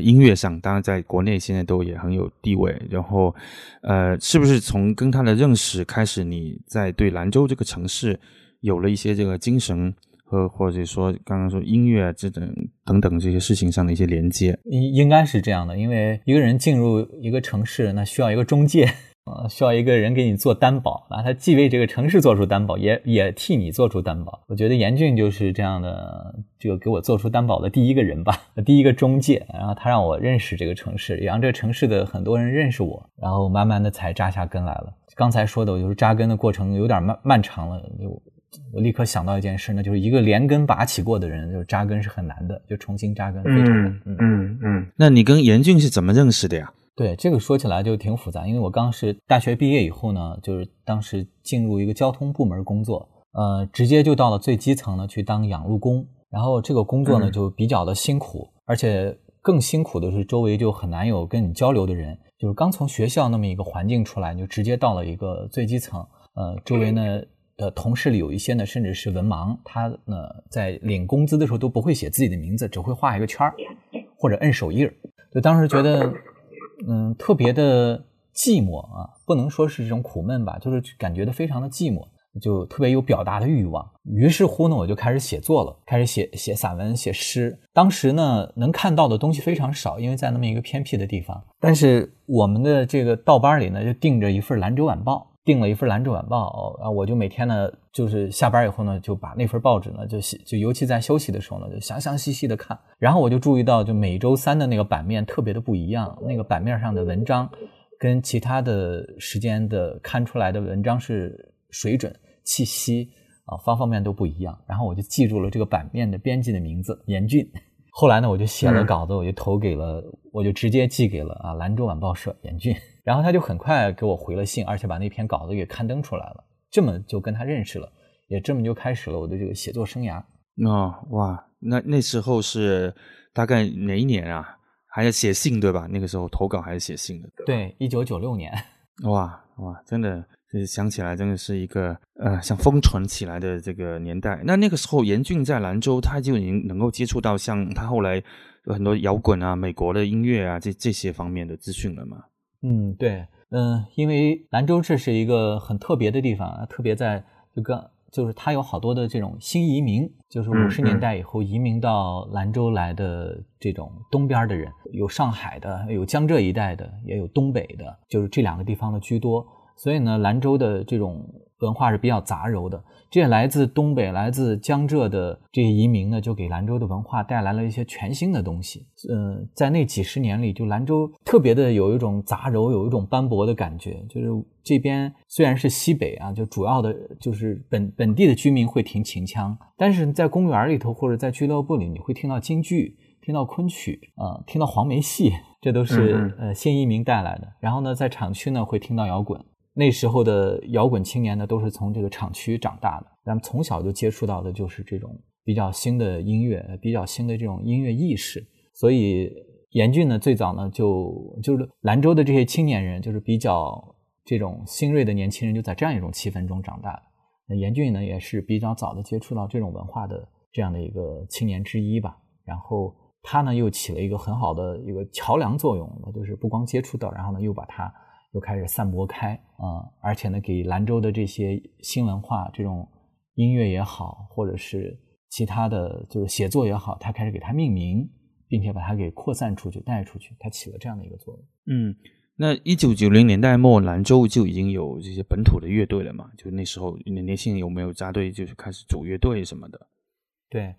音乐上当然在国内现在都也很有地位。然后呃，是不是从跟他的认识开始，你在对兰州这个城市有了一些这个精神？和或者说刚刚说音乐这种等等这些事情上的一些连接，应应该是这样的。因为一个人进入一个城市，那需要一个中介，呃，需要一个人给你做担保啊。他既为这个城市做出担保，也也替你做出担保。我觉得严峻就是这样的，这个给我做出担保的第一个人吧，第一个中介。然后他让我认识这个城市，也让这个城市的很多人认识我，然后慢慢的才扎下根来了。刚才说的，我就是扎根的过程有点漫漫长了，就。我立刻想到一件事，那就是一个连根拔起过的人，就是扎根是很难的，就重新扎根非常难。嗯嗯嗯。那你跟严俊是怎么认识的呀？对，这个说起来就挺复杂，因为我刚是大学毕业以后呢，就是当时进入一个交通部门工作，呃，直接就到了最基层呢去当养路工，然后这个工作呢就比较的辛苦，而且更辛苦的是周围就很难有跟你交流的人，就是刚从学校那么一个环境出来，就直接到了一个最基层，呃，周围呢的同事里有一些呢甚至是文盲，他呢在领工资的时候都不会写自己的名字，只会画一个圈儿或者摁手印儿，就当时觉得嗯特别的寂寞啊，不能说是这种苦闷吧，就是感觉的非常的寂寞。就特别有表达的欲望，于是乎呢，我就开始写作了，开始写写散文、写诗。当时呢，能看到的东西非常少，因为在那么一个偏僻的地方。但是我们的这个道班里呢，就订着一份《兰州晚报》，订了一份《兰州晚报》啊，我就每天呢，就是下班以后呢，就把那份报纸呢，就就尤其在休息的时候呢，就详详细细的看。然后我就注意到，就每周三的那个版面特别的不一样，那个版面上的文章跟其他的时间的刊出来的文章是水准。气息啊，方方面面都不一样。然后我就记住了这个版面的编辑的名字严俊。后来呢，我就写了稿子，我就投给了，我就直接寄给了啊兰州晚报社严俊。然后他就很快给我回了信，而且把那篇稿子给刊登出来了。这么就跟他认识了，也这么就开始了我的这个写作生涯。哦，哇，那那时候是大概哪一年啊？还要写信对吧？那个时候投稿还是写信的？对，一九九六年。哇哇，真的。想起来真的是一个呃，像封存起来的这个年代。那那个时候，严俊在兰州，他就已经能够接触到像他后来有很多摇滚啊、美国的音乐啊这这些方面的资讯了嘛？嗯，对，嗯，因为兰州这是一个很特别的地方，特别在这个就是它有好多的这种新移民，就是五十年代以后移民到兰州来的这种东边的人，有上海的，有江浙一带的，也有东北的，就是这两个地方的居多。所以呢，兰州的这种文化是比较杂糅的。这些来自东北、来自江浙的这些移民呢，就给兰州的文化带来了一些全新的东西。嗯，在那几十年里，就兰州特别的有一种杂糅，有一种斑驳的感觉。就是这边虽然是西北啊，就主要的就是本本地的居民会听秦腔，但是在公园里头或者在俱乐部里，你会听到京剧，听到昆曲，啊，听到黄梅戏，这都是呃新移民带来的。然后呢，在厂区呢，会听到摇滚。那时候的摇滚青年呢，都是从这个厂区长大的，咱们从小就接触到的就是这种比较新的音乐，比较新的这种音乐意识。所以严俊呢，最早呢就就是兰州的这些青年人，就是比较这种新锐的年轻人，就在这样一种气氛中长大的。那严俊呢，也是比较早的接触到这种文化的这样的一个青年之一吧。然后他呢，又起了一个很好的一个桥梁作用，就是不光接触到，然后呢，又把它。又开始散播开啊，而且呢，给兰州的这些新文化，这种音乐也好，或者是其他的就是写作也好，他开始给它命名，并且把它给扩散出去、带出去，它起了这样的一个作用。嗯，那一九九零年代末，兰州就已经有这些本土的乐队了嘛？就那时候年轻人有没有扎堆，就是开始组乐队什么的？对，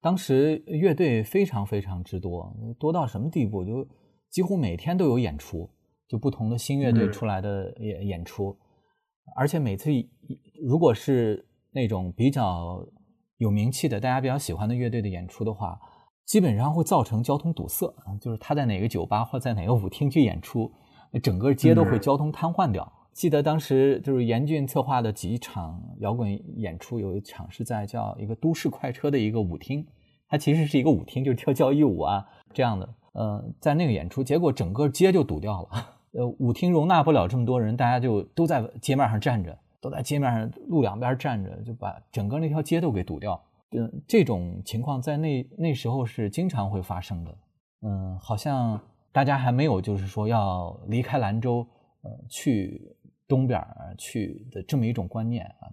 当时乐队非常非常之多，多到什么地步？就几乎每天都有演出。就不同的新乐队出来的演演出，而且每次如果是那种比较有名气的、大家比较喜欢的乐队的演出的话，基本上会造成交通堵塞。就是他在哪个酒吧或在哪个舞厅去演出，整个街都会交通瘫痪掉。记得当时就是严峻策划的几场摇滚演出，有一场是在叫一个都市快车的一个舞厅，它其实是一个舞厅，就是跳交谊舞啊这样的。呃，在那个演出，结果整个街就堵掉了。呃，舞厅容纳不了这么多人，大家就都在街面上站着，都在街面上路两边站着，就把整个那条街都给堵掉。嗯，这种情况在那那时候是经常会发生的。嗯，好像大家还没有就是说要离开兰州，呃，去东边去的这么一种观念啊，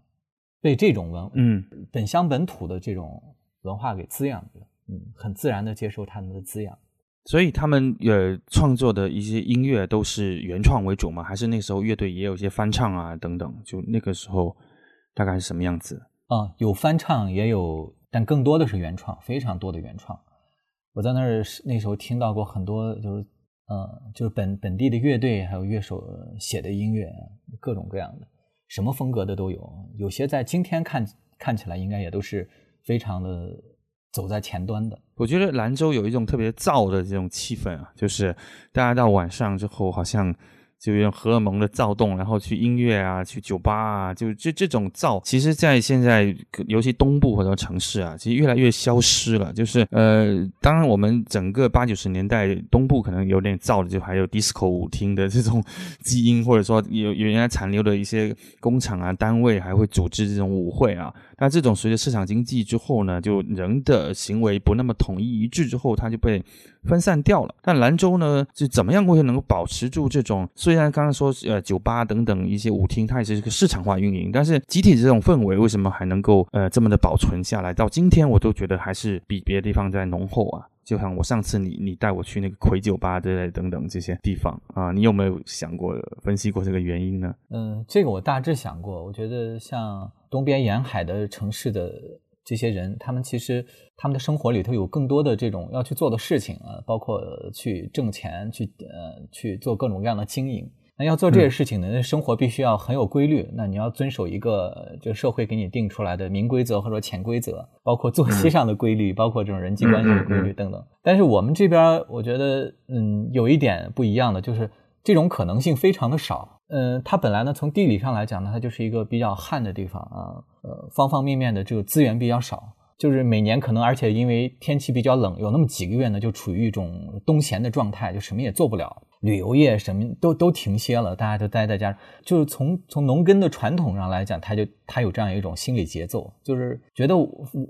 被这种文嗯本乡本土的这种文化给滋养着，嗯，很自然的接受他们的滋养。所以他们呃创作的一些音乐都是原创为主吗？还是那时候乐队也有一些翻唱啊等等？就那个时候大概是什么样子？啊，有翻唱也有，但更多的是原创，非常多的原创。我在那儿那时候听到过很多，就是呃，就是本本地的乐队还有乐手写的音乐，各种各样的，什么风格的都有。有些在今天看看起来应该也都是非常的。走在前端的，我觉得兰州有一种特别燥的这种气氛啊，就是大家到晚上之后，好像就用荷尔蒙的躁动，然后去音乐啊，去酒吧啊，就这这种躁，其实，在现在尤其东部很多城市啊，其实越来越消失了。就是呃，当然我们整个八九十年代东部可能有点躁的，就还有 disco 舞厅的这种基因，或者说有有原来残留的一些工厂啊、单位还会组织这种舞会啊。那这种随着市场经济之后呢，就人的行为不那么统一一致之后，它就被分散掉了。但兰州呢，是怎么样会能够保持住这种？虽然刚刚说呃酒吧等等一些舞厅，它也是一个市场化运营，但是集体这种氛围为什么还能够呃这么的保存下来？到今天我都觉得还是比别的地方在浓厚啊。就像我上次你你带我去那个魁酒吧之类等等这些地方啊，你有没有想过分析过这个原因呢？嗯，这个我大致想过。我觉得像东边沿海的城市的这些人，他们其实他们的生活里头有更多的这种要去做的事情啊，包括去挣钱，去呃去做各种各样的经营。那要做这些事情呢，生活必须要很有规律。那你要遵守一个就社会给你定出来的明规则或者潜规则，包括作息上的规律，包括这种人际关系的规律等等。但是我们这边，我觉得，嗯，有一点不一样的就是这种可能性非常的少。嗯，它本来呢，从地理上来讲呢，它就是一个比较旱的地方啊，呃，方方面面的这个资源比较少，就是每年可能，而且因为天气比较冷，有那么几个月呢，就处于一种冬闲的状态，就什么也做不了。旅游业什么都都停歇了，大家都待在家。就是从从农耕的传统上来讲，它就它有这样一种心理节奏，就是觉得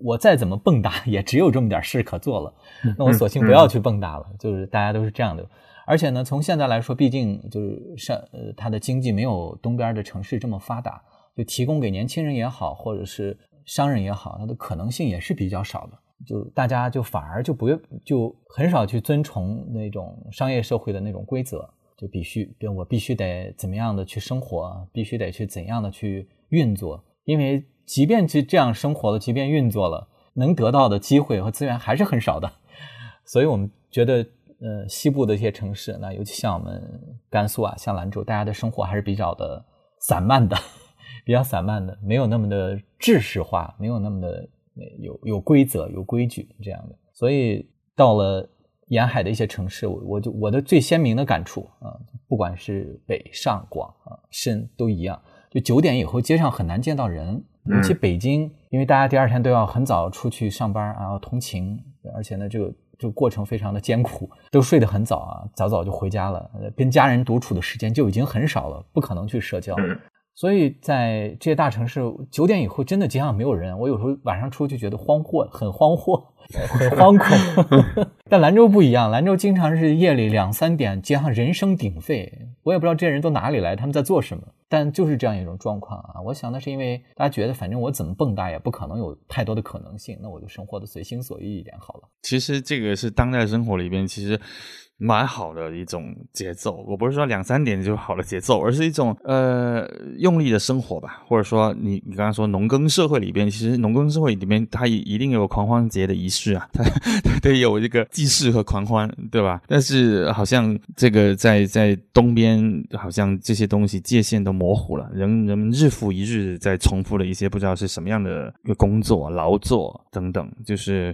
我再怎么蹦跶，也只有这么点事可做了。那我索性不要去蹦跶了。就是大家都是这样的。而且呢，从现在来说，毕竟就是上呃，它的经济没有东边的城市这么发达，就提供给年轻人也好，或者是商人也好，它的可能性也是比较少的。就大家就反而就不就很少去遵从那种商业社会的那种规则，就必须，对我必须得怎么样的去生活，必须得去怎样的去运作，因为即便是这样生活了，即便运作了，能得到的机会和资源还是很少的。所以我们觉得，呃，西部的一些城市，那尤其像我们甘肃啊，像兰州，大家的生活还是比较的散漫的，比较散漫的，没有那么的制式化，没有那么的。有有规则有规矩这样的，所以到了沿海的一些城市，我我就我的最鲜明的感触啊，不管是北上广啊深都一样，就九点以后街上很难见到人，尤其北京，因为大家第二天都要很早出去上班啊，通勤，而且呢这个就过程非常的艰苦，都睡得很早啊，早早就回家了，跟家人独处的时间就已经很少了，不可能去社交。所以在这些大城市，九点以后真的街上没有人。我有时候晚上出去觉得荒惑，很荒惑，很惶 恐。但兰州不一样，兰州经常是夜里两三点，街上人声鼎沸。我也不知道这些人都哪里来，他们在做什么。但就是这样一种状况啊。我想那是因为大家觉得，反正我怎么蹦跶也不可能有太多的可能性，那我就生活的随心所欲一点好了。其实这个是当代生活里边，其实。蛮好的一种节奏，我不是说两三点就好的节奏，而是一种呃用力的生活吧，或者说你你刚刚说农耕社会里边，其实农耕社会里面它一一定有狂欢节的仪式啊，它它得有一个祭祀和狂欢，对吧？但是好像这个在在东边，好像这些东西界限都模糊了，人人们日复一日在重复了一些不知道是什么样的一个工作劳作等等，就是。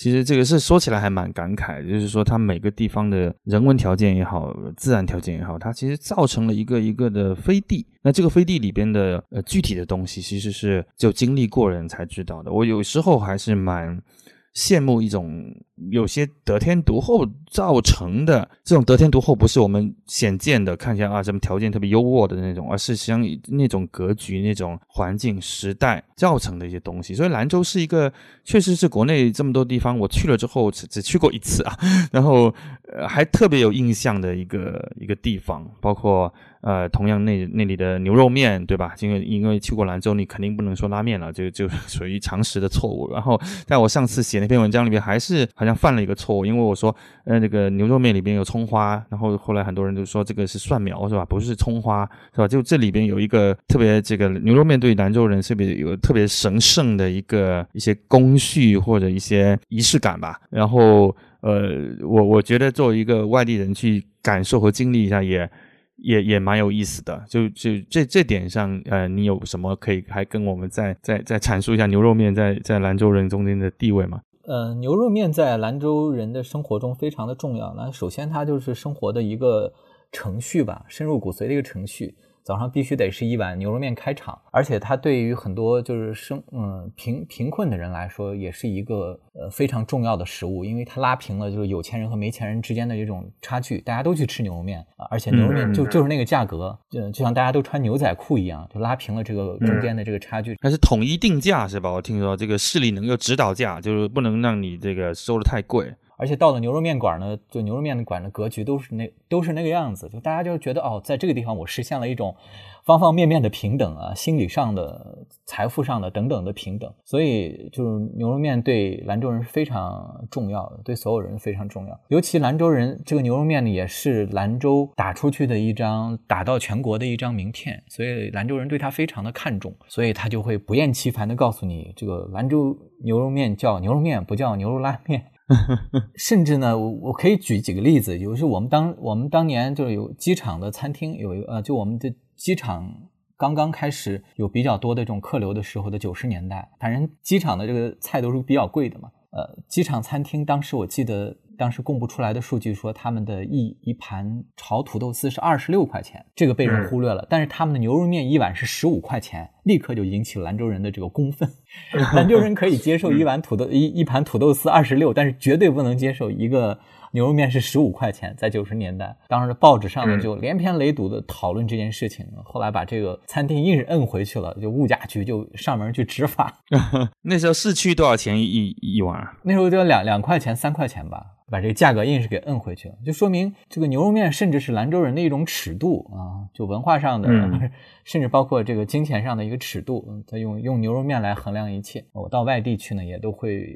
其实这个事说起来还蛮感慨，就是说它每个地方的人文条件也好，自然条件也好，它其实造成了一个一个的飞地。那这个飞地里边的呃具体的东西，其实是只有经历过人才知道的。我有时候还是蛮。羡慕一种有些得天独厚造成的这种得天独厚，不是我们显见的看起来啊什么条件特别优渥的那种，而是像那种格局、那种环境、时代造成的一些东西。所以兰州是一个，确实是国内这么多地方我去了之后只只去过一次啊，然后还特别有印象的一个一个地方，包括。呃，同样那那里的牛肉面，对吧？因为因为去过兰州，你肯定不能说拉面了，就就 属于常识的错误。然后，在我上次写那篇文章里面，还是好像犯了一个错误，因为我说，呃，那个牛肉面里边有葱花，然后后来很多人都说这个是蒜苗，是吧？不是葱花，是吧？就这里边有一个特别，这个牛肉面对兰州人特别有特别神圣的一个一些工序或者一些仪式感吧。然后，呃，我我觉得作为一个外地人去感受和经历一下也。也也蛮有意思的，就就这这点上，呃，你有什么可以还跟我们再再再阐述一下牛肉面在在兰州人中间的地位吗？呃，牛肉面在兰州人的生活中非常的重要。那首先，它就是生活的一个程序吧，深入骨髓的一个程序。早上必须得是一碗牛肉面开场，而且它对于很多就是生嗯贫贫困的人来说，也是一个呃非常重要的食物，因为它拉平了就是有钱人和没钱人之间的这种差距，大家都去吃牛肉面啊，而且牛肉面就就是那个价格，就就像大家都穿牛仔裤一样，就拉平了这个中间的这个差距。还是统一定价是吧？我听说这个市里能够指导价，就是不能让你这个收的太贵。而且到了牛肉面馆呢，就牛肉面馆的格局都是那都是那个样子，就大家就觉得哦，在这个地方我实现了一种方方面面的平等啊，心理上的、财富上的等等的平等。所以就是牛肉面对兰州人是非常重要的，对所有人非常重要。尤其兰州人这个牛肉面呢，也是兰州打出去的一张打到全国的一张名片，所以兰州人对他非常的看重，所以他就会不厌其烦的告诉你，这个兰州牛肉面叫牛肉面，不叫牛肉拉面。甚至呢，我我可以举几个例子，就是我们当我们当年就是有机场的餐厅，有一个呃，就我们的机场刚刚开始有比较多的这种客流的时候的九十年代，反正机场的这个菜都是比较贵的嘛，呃，机场餐厅当时我记得。当时公布出来的数据说，他们的一一盘炒土豆丝是二十六块钱，这个被人忽略了。但是他们的牛肉面一碗是十五块钱，立刻就引起了兰州人的这个公愤。兰州人可以接受一碗土豆一一盘土豆丝二十六，但是绝对不能接受一个。牛肉面是十五块钱，在九十年代，当时报纸上面就连篇累牍的讨论这件事情。后来把这个餐厅硬是摁回去了，就物价局就上门去执法。那时候市区多少钱一一碗？那时候就两两块钱、三块钱吧，把这个价格硬是给摁回去了，就说明这个牛肉面甚至是兰州人的一种尺度啊，就文化上的，甚至包括这个金钱上的一个尺度。他用用牛肉面来衡量一切。我到外地去呢，也都会。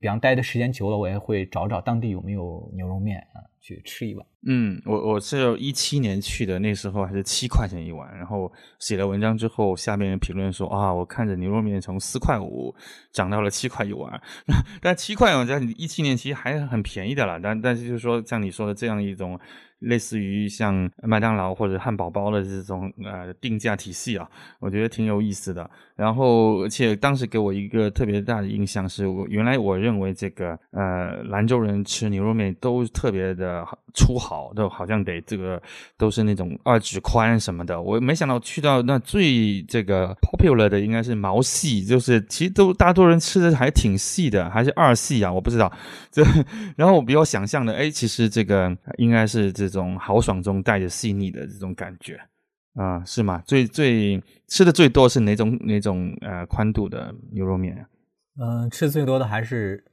比方待的时间久了，我也会找找当地有没有牛肉面啊，去吃一碗。嗯，我我是一七年去的，那时候还是七块钱一碗。然后写了文章之后，下面评论说啊，我看着牛肉面从四块五涨到了七块一碗，但七块我在一七年其实还是很便宜的了。但但是就是说，像你说的这样一种。类似于像麦当劳或者汉堡包的这种呃定价体系啊，我觉得挺有意思的。然后，而且当时给我一个特别大的印象是，我原来我认为这个呃兰州人吃牛肉面都特别的粗豪，都好像得这个都是那种二指宽什么的。我没想到去到那最这个 popular 的应该是毛细，就是其实都大多人吃的还挺细的，还是二细啊？我不知道。这然后我比我想象的，哎，其实这个应该是这。这种豪爽中带着细腻的这种感觉啊，是吗？最最吃的最多是哪种哪种呃宽度的牛肉面？嗯，吃最多的还是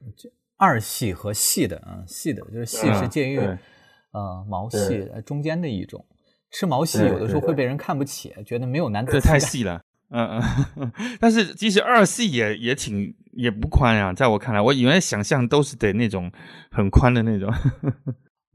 二细和细的啊，细的就是细是介于呃毛细中间的一种。吃毛细有的时候会被人看不起，觉得没有男子太细了。嗯嗯，但是即使二细也也挺也不宽呀，在我看来，我以为想象都是得那种很宽的那种。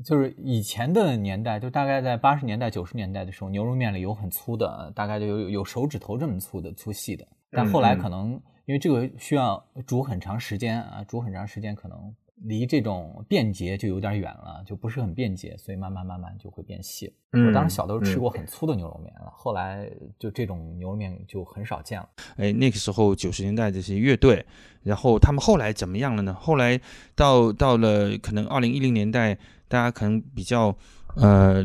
就是以前的年代，就大概在八十年代、九十年代的时候，牛肉面里有很粗的，大概就有有手指头这么粗的粗细的。但后来可能因为这个需要煮很长时间啊，煮很长时间，可能离这种便捷就有点远了，就不是很便捷，所以慢慢慢慢就会变细。我当时小的时候吃过很粗的牛肉面了，后来就这种牛肉面就很少见了。哎，那个时候九十年代这些乐队，然后他们后来怎么样了呢？后来到到了可能二零一零年代。大家可能比较呃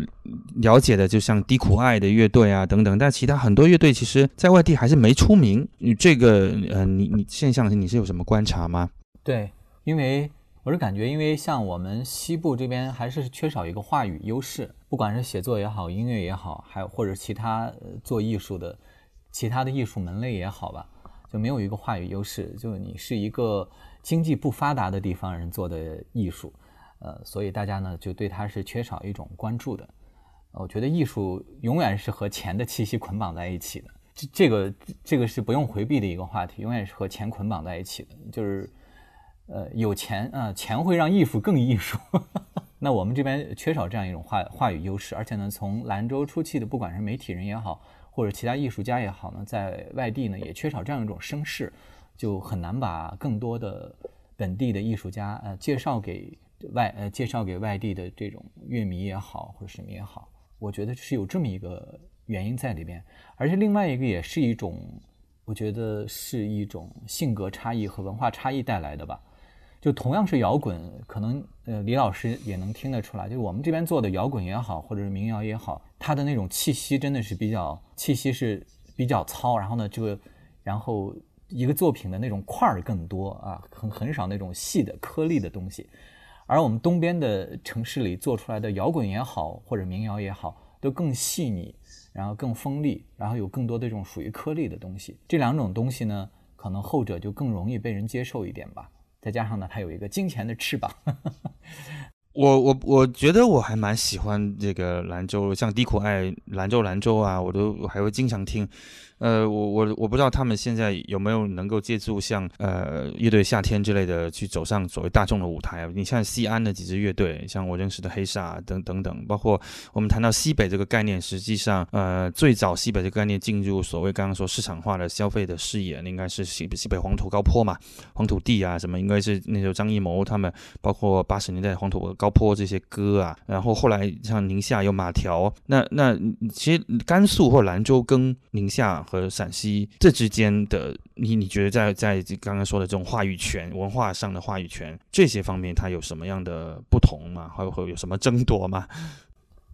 了解的，就像低苦爱的乐队啊等等，但其他很多乐队其实在外地还是没出名。你这个呃，你你现象你是有什么观察吗？对，因为我是感觉，因为像我们西部这边还是缺少一个话语优势，不管是写作也好，音乐也好，还有或者其他做艺术的其他的艺术门类也好吧，就没有一个话语优势。就你是一个经济不发达的地方人做的艺术。呃，所以大家呢就对它是缺少一种关注的。我觉得艺术永远是和钱的气息捆绑在一起的，这这个这个是不用回避的一个话题，永远是和钱捆绑在一起的。就是，呃，有钱啊，钱会让艺术更艺术。那我们这边缺少这样一种话话语优势，而且呢，从兰州出去的，不管是媒体人也好，或者其他艺术家也好呢，在外地呢也缺少这样一种声势，就很难把更多的本地的艺术家呃介绍给。外呃介绍给外地的这种乐迷也好或者什么也好，我觉得是有这么一个原因在里边，而且另外一个也是一种，我觉得是一种性格差异和文化差异带来的吧。就同样是摇滚，可能呃李老师也能听得出来，就是我们这边做的摇滚也好，或者是民谣也好，它的那种气息真的是比较气息是比较糙，然后呢这个然后一个作品的那种块儿更多啊，很很少那种细的颗粒的东西，而我们东边的城市里做出来的摇滚也好，或者民谣也好，都更细腻，然后更锋利，然后有更多的这种属于颗粒的东西，这两种东西呢，可能后者就更容易被人接受一点吧。再加上呢，它有一个金钱的翅膀。我我我觉得我还蛮喜欢这个兰州，像低苦爱兰州兰州啊，我都还会经常听。呃，我我我不知道他们现在有没有能够借助像呃乐队夏天之类的去走上所谓大众的舞台。你像西安的几支乐队，像我认识的黑煞等等等，包括我们谈到西北这个概念，实际上呃最早西北这个概念进入所谓刚刚说市场化的消费的视野，应该是西西北黄土高坡嘛，黄土地啊什么，应该是那时候张艺谋他们，包括八十年代黄土高坡这些歌啊，然后后来像宁夏有马条，那那其实甘肃或兰州跟宁夏。和陕西这之间的，你你觉得在在刚刚说的这种话语权、文化上的话语权这些方面，它有什么样的不同吗？会会有什么争夺吗？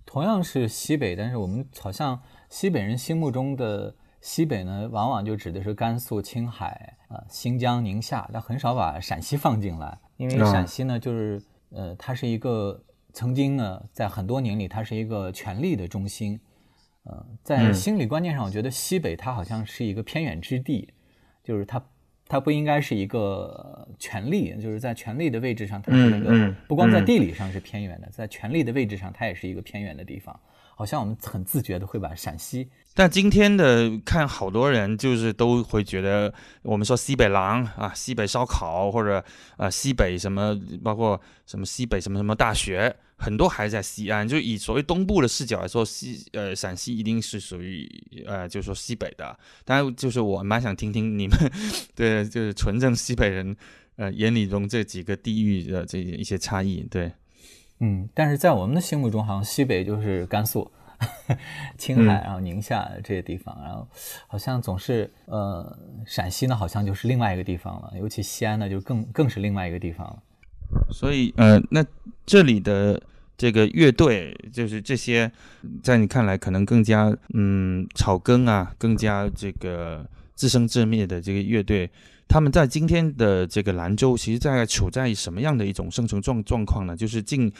同样是西北，但是我们好像西北人心目中的西北呢，往往就指的是甘肃、青海啊、新疆、宁夏，但很少把陕西放进来，因为陕西呢，就是呃，它是一个曾经呢，在很多年里，它是一个权力的中心。呃，在心理观念上，我觉得西北它好像是一个偏远之地，就是它它不应该是一个权力，就是在权力的位置上，它是一个不光在地理上是偏远的，在权力的位置上，它也是一个偏远的地方。好像我们很自觉的会把陕西。但今天的看，好多人就是都会觉得，我们说西北狼啊，西北烧烤或者啊西北什么，包括什么西北什么什么大学，很多还在西安。就以所谓东部的视角来说，西呃陕西一定是属于呃，就是说西北的。当然，就是我蛮想听听你们对，就是纯正西北人呃眼里中这几个地域的这一些差异。对，嗯，但是在我们的心目中，好像西北就是甘肃。青海，然后宁夏这些地方，然后好像总是呃，陕西呢好像就是另外一个地方了，尤其西安呢就更更是另外一个地方了。所以呃，那这里的这个乐队，就是这些在你看来可能更加嗯草根啊，更加这个自生自灭的这个乐队，他们在今天的这个兰州，其实在处在什么样的一种生存状状况呢？就是近。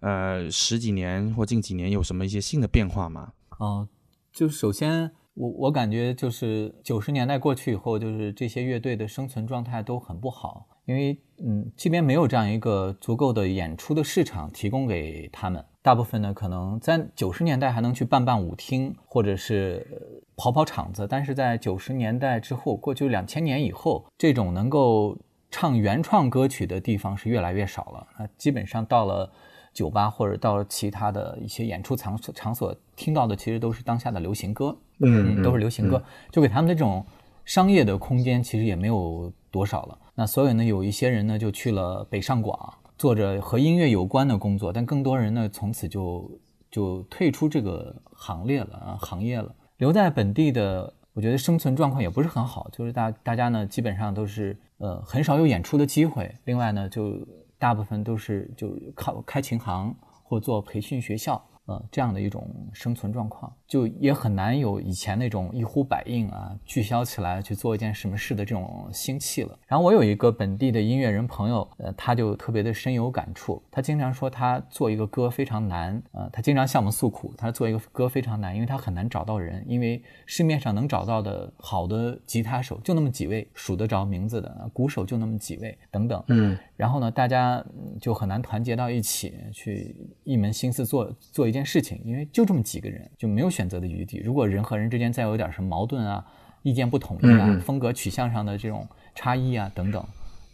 呃，十几年或近几年有什么一些新的变化吗？哦，就首先我我感觉就是九十年代过去以后，就是这些乐队的生存状态都很不好，因为嗯，这边没有这样一个足够的演出的市场提供给他们。大部分呢，可能在九十年代还能去办办舞厅或者是跑跑场子，但是在九十年代之后，过去两千年以后，这种能够唱原创歌曲的地方是越来越少了。那基本上到了。酒吧或者到其他的一些演出场所场所听到的，其实都是当下的流行歌，嗯，都是流行歌，就给他们的这种商业的空间其实也没有多少了。那所以呢，有一些人呢就去了北上广，做着和音乐有关的工作，但更多人呢从此就就退出这个行列了啊，行业了。留在本地的，我觉得生存状况也不是很好，就是大大家呢基本上都是呃很少有演出的机会，另外呢就。大部分都是就靠开琴行或做培训学校。呃，这样的一种生存状况，就也很难有以前那种一呼百应啊，聚焦起来去做一件什么事的这种心气了。然后我有一个本地的音乐人朋友，呃，他就特别的深有感触。他经常说，他做一个歌非常难，呃，他经常向我们诉苦，他做一个歌非常难，因为他很难找到人，因为市面上能找到的好的吉他手就那么几位，数得着名字的鼓手就那么几位，等等。嗯。然后呢，大家就很难团结到一起去一门心思做做一。件事情，因为就这么几个人，就没有选择的余地。如果人和人之间再有点什么矛盾啊，意见不统一啊，风格取向上的这种差异啊等等，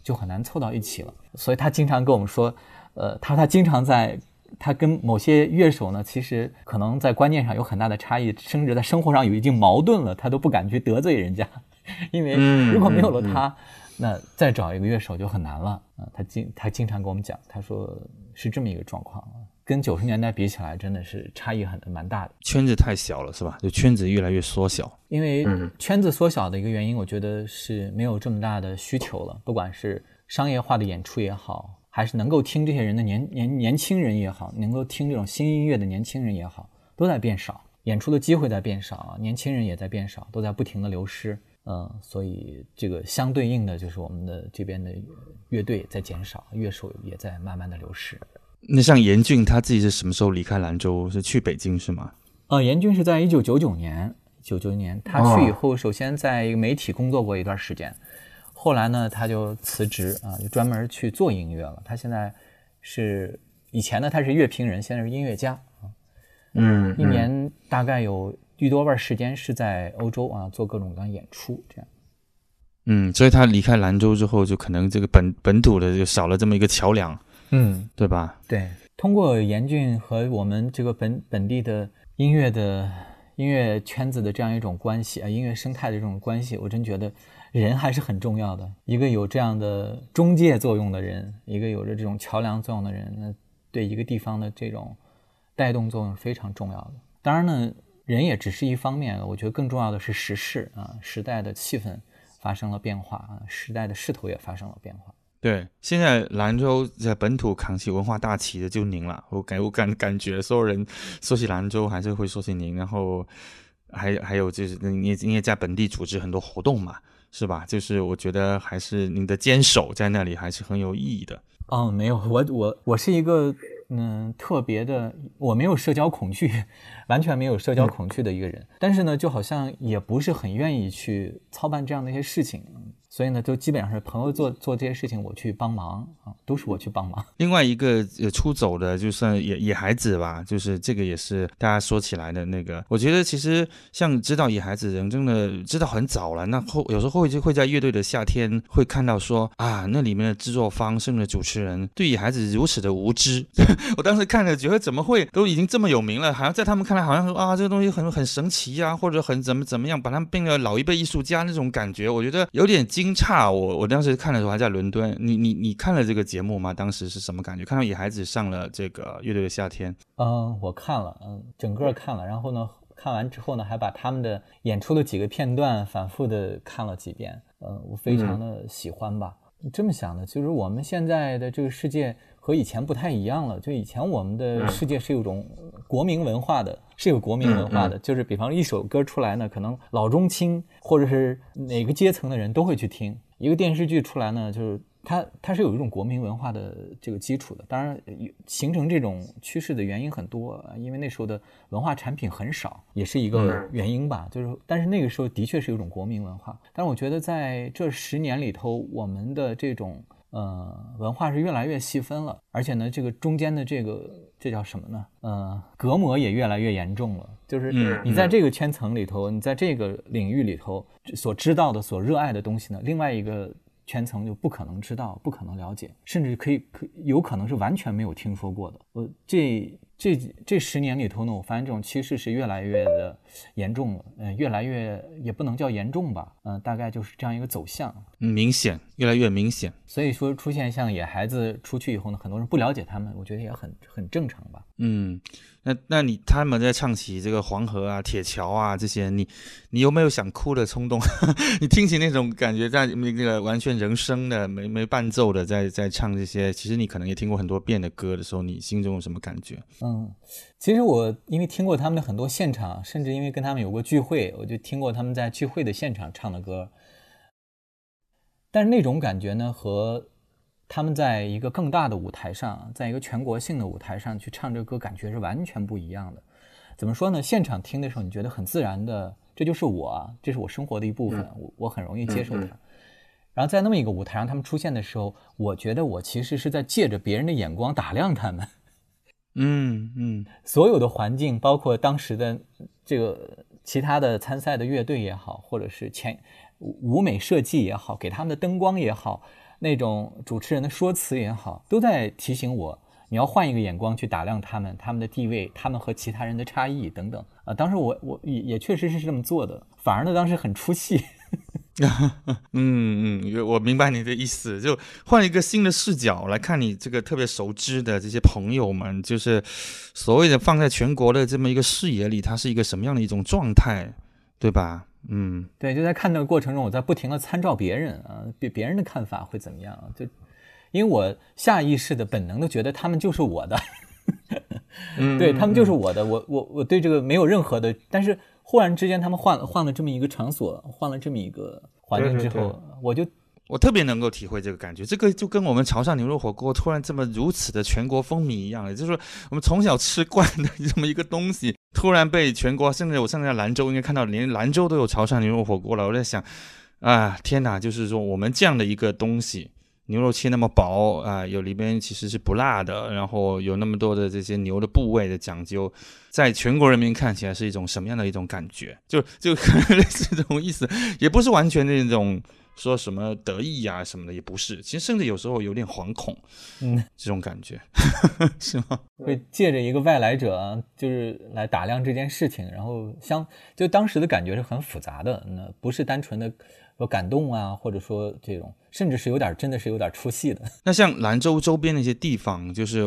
就很难凑到一起了。所以他经常跟我们说，呃，他他经常在他跟某些乐手呢，其实可能在观念上有很大的差异，甚至在生活上有一定矛盾了，他都不敢去得罪人家，因为如果没有了他，那再找一个乐手就很难了。啊，他经他经常跟我们讲，他说是这么一个状况。跟九十年代比起来，真的是差异很蛮大的。圈子太小了，是吧？就圈子越来越缩小。因为圈子缩小的一个原因，我觉得是没有这么大的需求了。不管是商业化的演出也好，还是能够听这些人的年年年轻人也好，能够听这种新音乐的年轻人也好，都在变少，演出的机会在变少，年轻人也在变少，都在不停的流失。嗯，所以这个相对应的就是我们的这边的乐队在减少，乐手也在慢慢的流失。那像严俊他自己是什么时候离开兰州？是去北京是吗？呃，严俊是在一九九九年，九九年他去以后，首先在一个媒体工作过一段时间，后来呢他就辞职啊，就专门去做音乐了。他现在是以前呢他是乐评人，现在是音乐家啊。嗯，一年大概有。一多半时间是在欧洲啊，做各种各样演出，这样。嗯，所以他离开兰州之后，就可能这个本本土的就少了这么一个桥梁，嗯，对吧？对。通过严峻和我们这个本本地的音乐的音乐圈子的这样一种关系啊，音乐生态的这种关系，我真觉得人还是很重要的。一个有这样的中介作用的人，一个有着这种桥梁作用的人，那对一个地方的这种带动作用是非常重要的。当然呢。人也只是一方面，我觉得更重要的是时事啊，时代的气氛发生了变化啊，时代的势头也发生了变化。对，现在兰州在本土扛起文化大旗的就您了，我感我感感觉所有人说起兰州还是会说起您，然后还还有就是你你也在本地组织很多活动嘛，是吧？就是我觉得还是您的坚守在那里还是很有意义的。哦，没有，我我我是一个。嗯，特别的，我没有社交恐惧，完全没有社交恐惧的一个人。但是呢，就好像也不是很愿意去操办这样的一些事情。所以呢，就基本上是朋友做做这些事情，我去帮忙啊，都是我去帮忙。另外一个呃出走的，就算野野孩子吧，就是这个也是大家说起来的那个。我觉得其实像知道野孩子人，真的知道很早了。那后有时候会就会在乐队的夏天会看到说啊，那里面的制作方甚至主持人对野孩子如此的无知。我当时看着觉得怎么会都已经这么有名了，好像在他们看来好像啊这个东西很很神奇啊，或者很怎么怎么样，把他们变了老一辈艺术家那种感觉，我觉得有点惊。惊诧！我我当时看的时候还在伦敦。你你你看了这个节目吗？当时是什么感觉？看到野孩子上了这个乐队的夏天。嗯，我看了，嗯，整个看了。然后呢，看完之后呢，还把他们的演出的几个片段反复的看了几遍。嗯，我非常的喜欢吧。这么想的，就是我们现在的这个世界。和以前不太一样了。就以前我们的世界是有种国民文化的，是有国民文化的。就是比方一首歌出来呢，可能老中青或者是哪个阶层的人都会去听。一个电视剧出来呢，就是。它它是有一种国民文化的这个基础的，当然形成这种趋势的原因很多，因为那时候的文化产品很少，也是一个原因吧。就是，但是那个时候的确是有一种国民文化。但是我觉得在这十年里头，我们的这种呃文化是越来越细分了，而且呢，这个中间的这个这叫什么呢？呃，隔膜也越来越严重了。就是你在这个圈层里头，你在这个领域里头所知道的、所热爱的东西呢，另外一个。圈层就不可能知道，不可能了解，甚至可以可有可能是完全没有听说过的。我这这这十年里头呢，我发现这种趋势是越来越的严重了。嗯，越来越也不能叫严重吧，嗯，大概就是这样一个走向，嗯明显，越来越明显。所以说，出现像野孩子出去以后呢，很多人不了解他们，我觉得也很很正常吧。嗯。那那你他们在唱起这个黄河啊、铁桥啊这些，你你有没有想哭的冲动？你听起那种感觉，在那个完全人声的、没没伴奏的，在在唱这些，其实你可能也听过很多遍的歌的时候，你心中有什么感觉？嗯，其实我因为听过他们的很多现场，甚至因为跟他们有过聚会，我就听过他们在聚会的现场唱的歌，但是那种感觉呢和。他们在一个更大的舞台上，在一个全国性的舞台上去唱这歌，感觉是完全不一样的。怎么说呢？现场听的时候，你觉得很自然的，这就是我，这是我生活的一部分，我我很容易接受它。然后在那么一个舞台上，他们出现的时候，我觉得我其实是在借着别人的眼光打量他们。嗯嗯，所有的环境，包括当时的这个其他的参赛的乐队也好，或者是前舞美设计也好，给他们的灯光也好。那种主持人的说辞也好，都在提醒我，你要换一个眼光去打量他们，他们的地位，他们和其他人的差异等等啊。当时我我也也确实是这么做的，反而呢当时很出戏。嗯嗯，我明白你的意思，就换一个新的视角来看你这个特别熟知的这些朋友们，就是所谓的放在全国的这么一个视野里，它是一个什么样的一种状态，对吧？嗯，对，就在看那个过程中，我在不停的参照别人啊，别别人的看法会怎么样？就因为我下意识的本能的觉得他们就是我的，嗯对他们就是我的，我我我对这个没有任何的，但是忽然之间他们换了换了这么一个场所，换了这么一个环境之对对后，我就我特别能够体会这个感觉，这个就跟我们潮汕牛肉火锅突然这么如此的全国风靡一样，也就是说我们从小吃惯的这么一个东西，突然被全国，甚至我现在在兰州应该看到连兰州都有潮汕牛肉火锅了。我在想，啊天哪，就是说我们这样的一个东西，牛肉切那么薄啊、有里边其实是不辣的，然后有那么多的这些牛的部位的讲究，在全国人民看起来是一种什么样的一种感觉？就 就可能类似这种意思，也不是完全那种。说什么得意呀、什么的也不是，其实甚至有时候有点惶恐，嗯，这种感觉 是吗？会借着一个外来者啊，就是来打量这件事情，然后相就当时的感觉是很复杂的，那不是单纯的说感动啊，或者说这种，甚至是有点真的是有点出戏的。那像兰州周边的一些地方，就是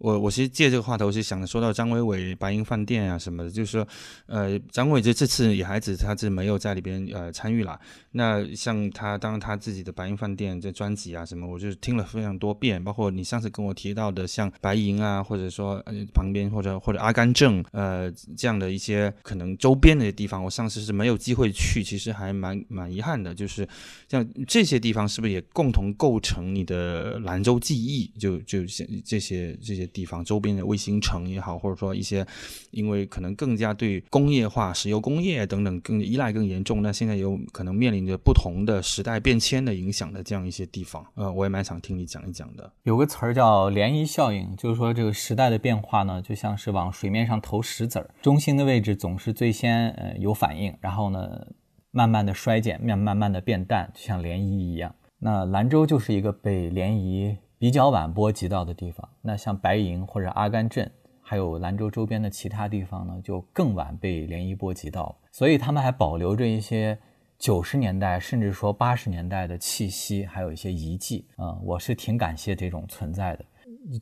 我我其实借这个话头是想说到张伟伟白银饭店啊什么的，就是说，呃，张伟这这次野孩子他是没有在里边呃参与啦。那像他当他自己的白银饭店这专辑啊什么，我就听了非常多遍，包括你上次跟我提到的像白银啊，或者说呃旁边或者或者阿甘正呃这样的一些可能周边的地方，我上次是没有机会去，其实还蛮蛮遗憾的，就是像这些地方是不是也共同构成你的兰州记忆？就就像这些这些地方周边的卫星城也好，或者说一些因为可能更加对工业化、石油工业等等更依赖更严重，那现在有可能面临着不同的时代变迁的影响的这样一些地方，呃，我也蛮想听你讲一讲的。有个词儿叫涟漪效应，就是说这个时代的变化呢，就像是往水面上投石子儿，中心的位置总是最先呃有反应，然后呢慢慢的衰减，慢慢慢的变淡，就像涟漪一样。那兰州就是一个被涟漪比较晚波及到的地方。那像白银或者阿甘镇，还有兰州周边的其他地方呢，就更晚被涟漪波及到。所以他们还保留着一些九十年代甚至说八十年代的气息，还有一些遗迹啊、我是挺感谢这种存在的。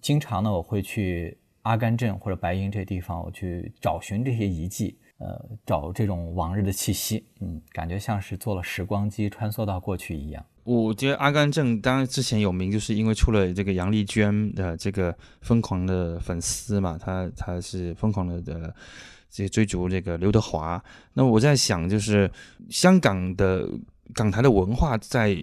经常呢，我会去阿甘镇或者白银这地方，我去找寻这些遗迹，呃，找这种往日的气息，嗯，感觉像是坐了时光机穿梭到过去一样。我觉得阿甘正当之前有名，就是因为出了这个杨丽娟的这个疯狂的粉丝嘛，他他是疯狂的的这追逐这个刘德华。那我在想，就是香港的港台的文化在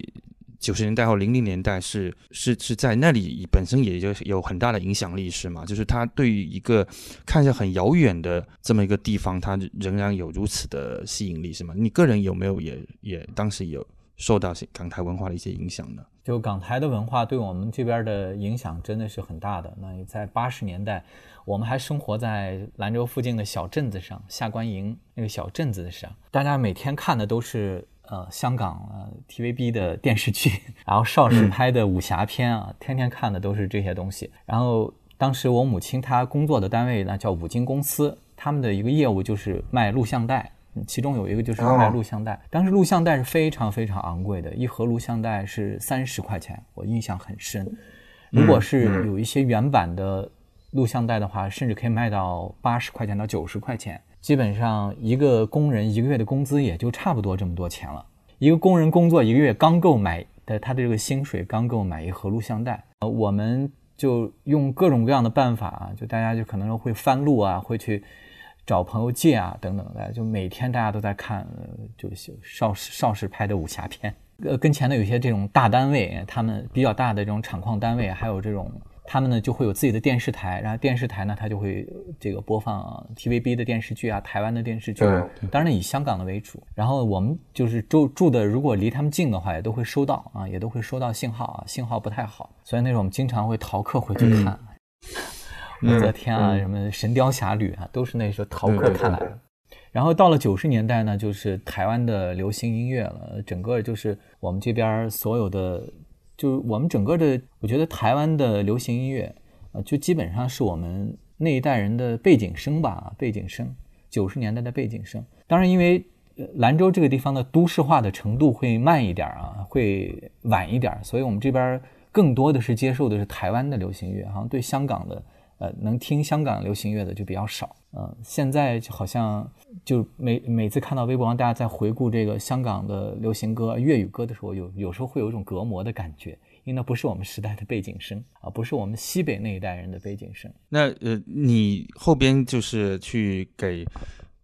九十年代或零零年代是是是在那里本身也就有很大的影响力，是吗？就是它对于一个看起来很遥远的这么一个地方，它仍然有如此的吸引力，是吗？你个人有没有也也当时有受到港台文化的一些影响呢？就港台的文化对我们这边的影响真的是很大的。那在八十年代，我们还生活在兰州附近的小镇子上，下关营那个小镇子上，大家每天看的都是呃香港呃 TVB 的电视剧，然后邵氏拍的武侠片啊，天天看的都是这些东西。然后当时我母亲她工作的单位呢叫五金公司，他们的一个业务就是卖录像带。嗯其中有一个就是卖录像带，当时录像带是非常非常昂贵的，一盒录像带是三十块钱，我印象很深。如果是有一些原版的录像带的话，甚至可以卖到八十块钱到九十块钱。基本上一个工人一个月的工资也就差不多这么多钱了。一个工人工作一个月刚够买的他的这个薪水刚够买一盒录像带。呃，我们就用各种各样的办法啊，就大家就可能会翻录啊，会去找朋友借啊等等的，就每天大家都在看，呃就是邵氏邵氏拍的武侠片。呃，跟前的有些这种大单位，他们比较大的这种厂矿单位，还有这种他们呢就会有自己的电视台，然后电视台呢它就会呃这个播放 TVB 的电视剧啊，台湾的电视剧，对当然以香港的为主。然后我们就是住住的，如果离他们近的话，也都会收到啊，也都会收到信号啊，信号不太好，所以那时候我们经常会逃课回去看。武则天啊，什么《神雕侠侣》啊，都是那时候逃课看来的。然后到了九十年代呢，就是台湾的流行音乐了，整个就是我们这边所有的，就我们整个的，我觉得台湾的流行音乐，呃，就基本上是我们那一代人的背景声吧，背景声，九十年代的背景声。当然，因为呃兰州这个地方的都市化的程度会慢一点啊，会晚一点，所以我们这边更多的是接受的是台湾的流行乐，好像对香港的。呃，能听香港流行乐的就比较少。嗯，现在就好像就每每次看到微博上大家在回顾这个香港的流行歌、粤语歌的时候，有有时候会有一种隔膜的感觉，因为那不是我们时代的背景声啊，不是我们西北那一代人的背景声。那呃，你后边就是去给。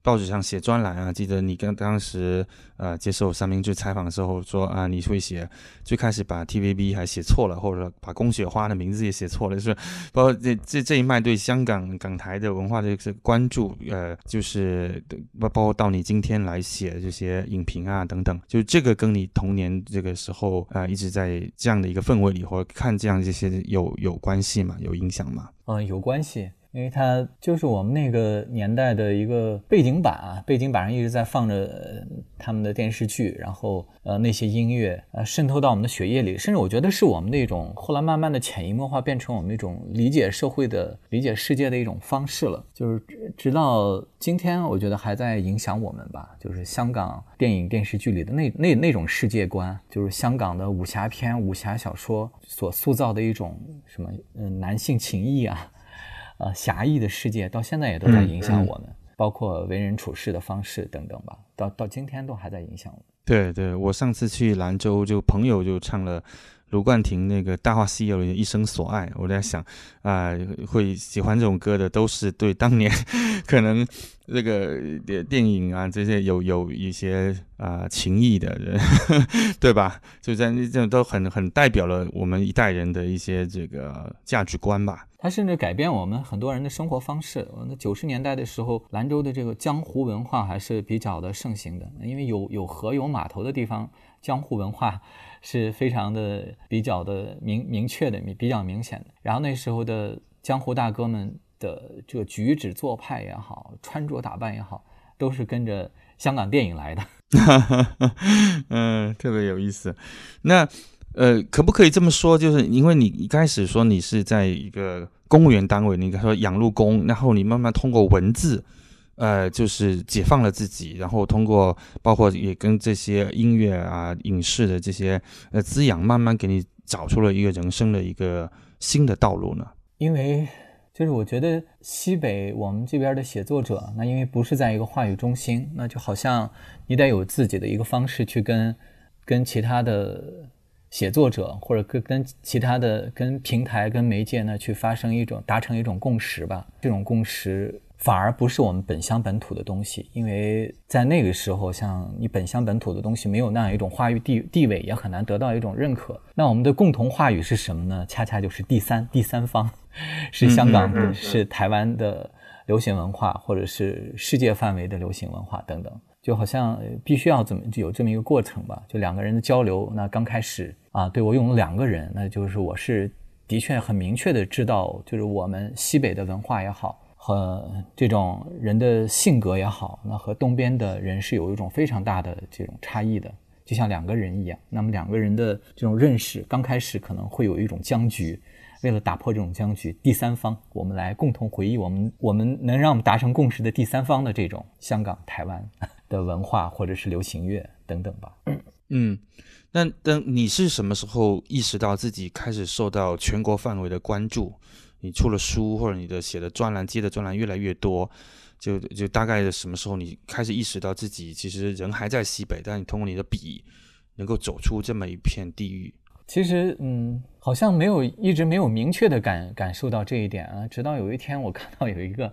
报纸上写专栏啊，记得你跟当时呃接受三明治采访的时候说啊，你会写最开始把 TVB 还写错了，或者把龚雪花的名字也写错了，就是包括这这这一脉对香港港台的文化的这个关注，呃，就是包包括到你今天来写这些影评啊等等，就这个跟你童年这个时候啊一直在这样的一个氛围里或者看这样这些有有关系吗？有影响吗？嗯，有关系。因为它就是我们那个年代的一个背景板啊，背景板上一直在放着他们的电视剧，然后呃那些音乐呃渗透到我们的血液里，甚至我觉得是我们的一种后来慢慢的潜移默化变成我们一种理解社会的、理解世界的一种方式了。就是直到今天，我觉得还在影响我们吧。就是香港电影电视剧里的那那那种世界观，就是香港的武侠片、武侠小说所塑造的一种什么嗯男性情谊啊。呃，狭义的世界到现在也都在影响我们，包括为人处事的方式等等吧，到到今天都还在影响我。对对，我上次去兰州，就朋友就唱了卢冠廷那个《大话西游》的一生所爱，我在想啊，会喜欢这种歌的都是对当年可能。这个电影啊，这些有有一些啊情谊的人，对吧？就在这种都很很代表了我们一代人的一些这个价值观吧。它甚至改变我们很多人的生活方式。那九十年代的时候，兰州的这个江湖文化还是比较的盛行的，因为有有河有码头的地方，江湖文化是非常的比较的明明确的，比较明显的。然后那时候的江湖大哥们。的这个举止做派也好，穿着打扮也好，都是跟着香港电影来的。嗯，特别有意思。那呃，可不可以这么说？就是因为你一开始说你是在一个公务员单位，你说养路工，然后你慢慢通过文字，呃，就是解放了自己，然后通过包括也跟这些音乐啊、影视的这些呃滋养，慢慢给你找出了一个人生的一个新的道路呢？因为。就是我觉得西北我们这边的写作者，那因为不是在一个话语中心，那就好像你得有自己的一个方式去跟跟其他的写作者，或者跟跟其他的跟平台、跟媒介呢去发生一种达成一种共识吧。这种共识。反而不是我们本乡本土的东西，因为在那个时候，像你本乡本土的东西没有那样一种话语地地位，也很难得到一种认可。那我们的共同话语是什么呢？恰恰就是第三第三方，是香港的，是台湾的流行文化，或者是世界范围的流行文化等等。就好像必须要怎么就有这么一个过程吧？就两个人的交流，那刚开始啊，对我用了两个人，那就是我是的确很明确的知道，就是我们西北的文化也好。和这种人的性格也好，那和东边的人是有一种非常大的这种差异的，就像两个人一样。那么两个人的这种认识，刚开始可能会有一种僵局。为了打破这种僵局，第三方，我们来共同回忆我们我们能让我们达成共识的第三方的这种香港、台湾的文化或者是流行乐等等吧。嗯，那等你是什么时候意识到自己开始受到全国范围的关注？你出了书，或者你的写的专栏、接的专栏越来越多，就就大概什么时候你开始意识到自己其实人还在西北，但你通过你的笔能够走出这么一片地域。其实，嗯，好像没有一直没有明确的感感受到这一点啊。直到有一天，我看到有一个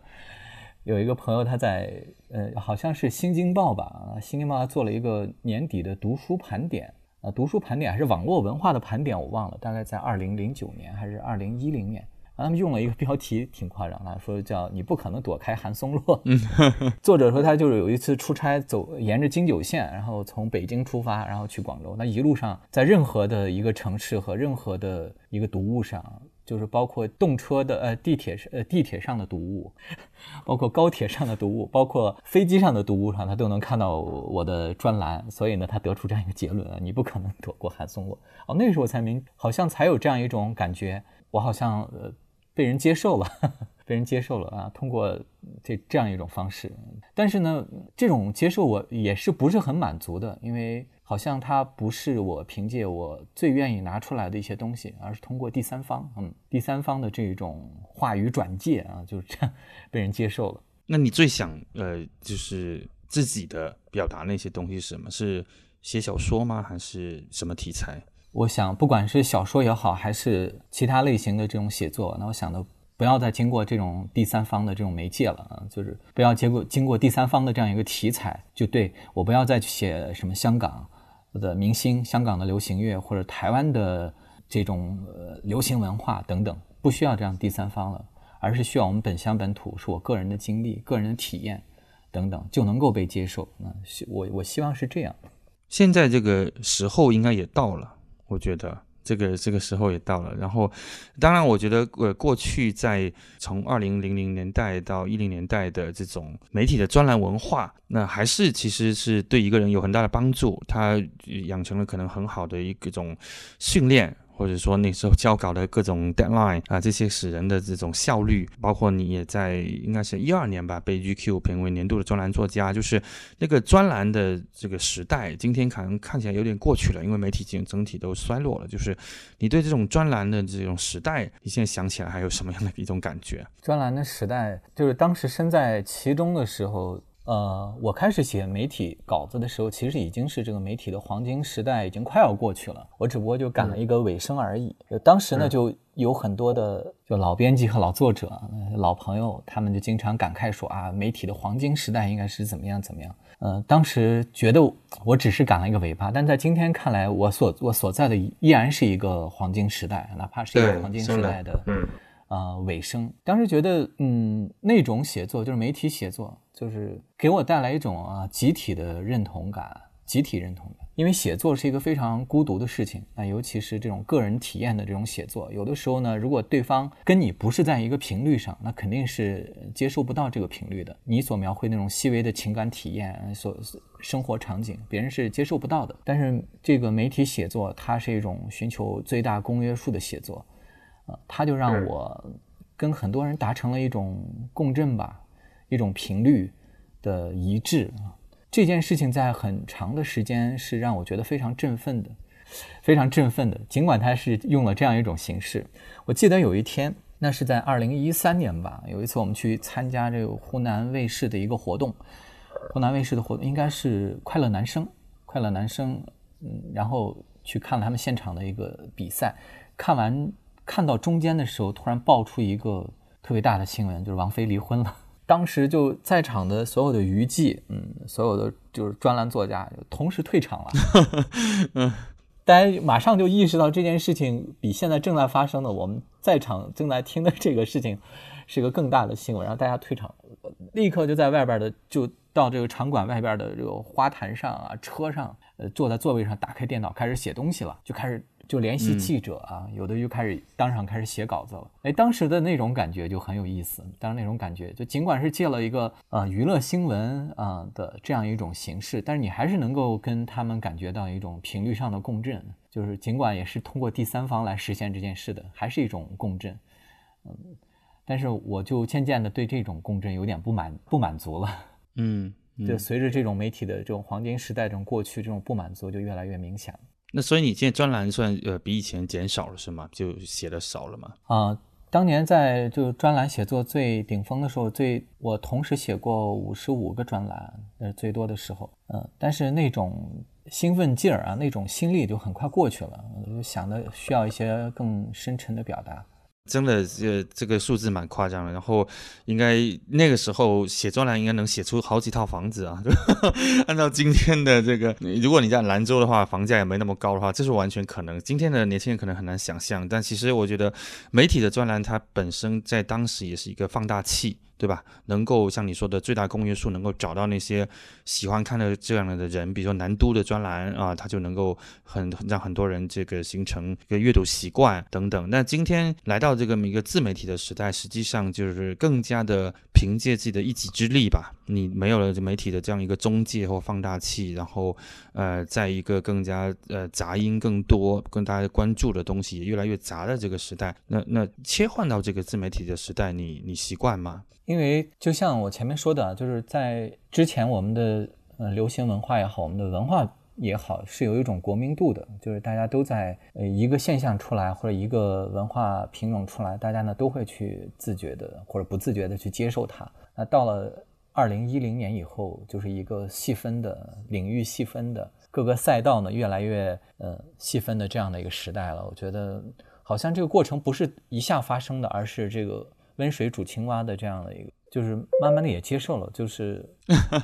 有一个朋友他在呃，好像是《新京报》吧，《新京报》做了一个年底的读书盘点啊，读书盘点还是网络文化的盘点，我忘了，大概在二零零九年还是二零一零年。他们用了一个标题挺夸张的，说叫“你不可能躲开韩松洛”。作者说他就是有一次出差，走沿着京九线，然后从北京出发，然后去广州。那一路上，在任何的一个城市和任何的一个读物上，就是包括动车的呃地铁呃地铁上的读物，包括高铁上的读物，包括飞机上的读物上，他都能看到我的专栏。所以呢，他得出这样一个结论：啊，你不可能躲过韩松洛。哦，那时候我才明，好像才有这样一种感觉，我好像呃。被人接受了，被人接受了啊！通过这这样一种方式，但是呢，这种接受我也是不是很满足的，因为好像它不是我凭借我最愿意拿出来的一些东西，而是通过第三方，嗯，第三方的这种话语转介啊，就是这样 被人接受了。那你最想呃，就是自己的表达那些东西是什么？是写小说吗？还是什么题材？我想，不管是小说也好，还是其他类型的这种写作，那我想的不要再经过这种第三方的这种媒介了啊，就是不要经过经过第三方的这样一个题材，就对我不要再去写什么香港的明星、香港的流行乐或者台湾的这种呃流行文化等等，不需要这样第三方了，而是需要我们本乡本土，是我个人的经历、个人的体验等等就能够被接受。那我我希望是这样。现在这个时候应该也到了。我觉得这个这个时候也到了，然后，当然，我觉得呃，过去在从二零零零年代到一零年代的这种媒体的专栏文化，那还是其实是对一个人有很大的帮助，他养成了可能很好的一种训练。或者说那时候交稿的各种 deadline 啊，这些使人的这种效率，包括你也在应该是一二年吧，被 GQ 评为年度的专栏作家，就是那个专栏的这个时代，今天可能看起来有点过去了，因为媒体整整体都衰落了。就是你对这种专栏的这种时代，你现在想起来还有什么样的一种感觉？专栏的时代，就是当时身在其中的时候。呃，我开始写媒体稿子的时候，其实已经是这个媒体的黄金时代已经快要过去了。我只不过就赶了一个尾声而已。当时呢，就有很多的就老编辑和老作者、老朋友，他们就经常感慨说啊，媒体的黄金时代应该是怎么样怎么样。呃，当时觉得我只是赶了一个尾巴，但在今天看来，我所我所在的依然是一个黄金时代，哪怕是一个黄金时代的呃尾声。当时觉得，嗯，那种写作就是媒体写作。就是给我带来一种啊集体的认同感，集体认同感。因为写作是一个非常孤独的事情，那尤其是这种个人体验的这种写作，有的时候呢，如果对方跟你不是在一个频率上，那肯定是接受不到这个频率的。你所描绘那种细微的情感体验，所生活场景，别人是接受不到的。但是这个媒体写作，它是一种寻求最大公约数的写作，啊，它就让我跟很多人达成了一种共振吧。一种频率的一致啊，这件事情在很长的时间是让我觉得非常振奋的，非常振奋的。尽管它是用了这样一种形式，我记得有一天，那是在二零一三年吧，有一次我们去参加这个湖南卫视的一个活动，湖南卫视的活动应该是《快乐男声》，《快乐男声》，嗯，然后去看了他们现场的一个比赛，看完看到中间的时候，突然爆出一个特别大的新闻，就是王菲离婚了。当时就在场的所有的娱记，嗯，所有的就是专栏作家，同时退场了。嗯，大家马上就意识到这件事情比现在正在发生的我们在场正在听的这个事情是一个更大的新闻，然后大家退场，立刻就在外边的就到这个场馆外边的这个花坛上啊，车上，呃，坐在座位上，打开电脑开始写东西了，就开始。就联系记者啊，有的就开始当场开始写稿子了。哎，当时的那种感觉就很有意思。当时那种感觉，就尽管是借了一个呃娱乐新闻啊的这样一种形式，但是你还是能够跟他们感觉到一种频率上的共振。就是尽管也是通过第三方来实现这件事的，还是一种共振。嗯，但是我就渐渐的对这种共振有点不满不满足了。嗯，就随着这种媒体的这种黄金时代这种过去，这种不满足就越来越明显了。那所以你现在专栏算呃比以前减少了是吗？就写的少了吗？啊，当年在就专栏写作最顶峰的时候，最我同时写过五十五个专栏，呃最多的时候，嗯，但是那种兴奋劲儿啊，那种心力就很快过去了，就想的需要一些更深沉的表达。真的，这这个数字蛮夸张的。然后，应该那个时候写专栏应该能写出好几套房子啊！按照今天的这个，如果你在兰州的话，房价也没那么高的话，这是完全可能。今天的年轻人可能很难想象。但其实我觉得，媒体的专栏它本身在当时也是一个放大器。对吧？能够像你说的最大公约数，能够找到那些喜欢看的这样的人，比如说南都的专栏啊，他就能够很让很多人这个形成一个阅读习惯等等。那今天来到这个一个自媒体的时代，实际上就是更加的凭借自己的一己之力吧。你没有了媒体的这样一个中介或放大器，然后呃，在一个更加呃杂音更多、跟大家关注的东西也越来越杂的这个时代，那那切换到这个自媒体的时代，你你习惯吗？因为就像我前面说的，就是在之前我们的呃流行文化也好，我们的文化也好，是有一种国民度的，就是大家都在呃一个现象出来或者一个文化品种出来，大家呢都会去自觉的或者不自觉的去接受它。那到了二零一零年以后，就是一个细分的领域、细分的各个赛道呢越来越呃细分的这样的一个时代了。我觉得好像这个过程不是一下发生的，而是这个温水煮青蛙的这样的一个。就是慢慢的也接受了，就是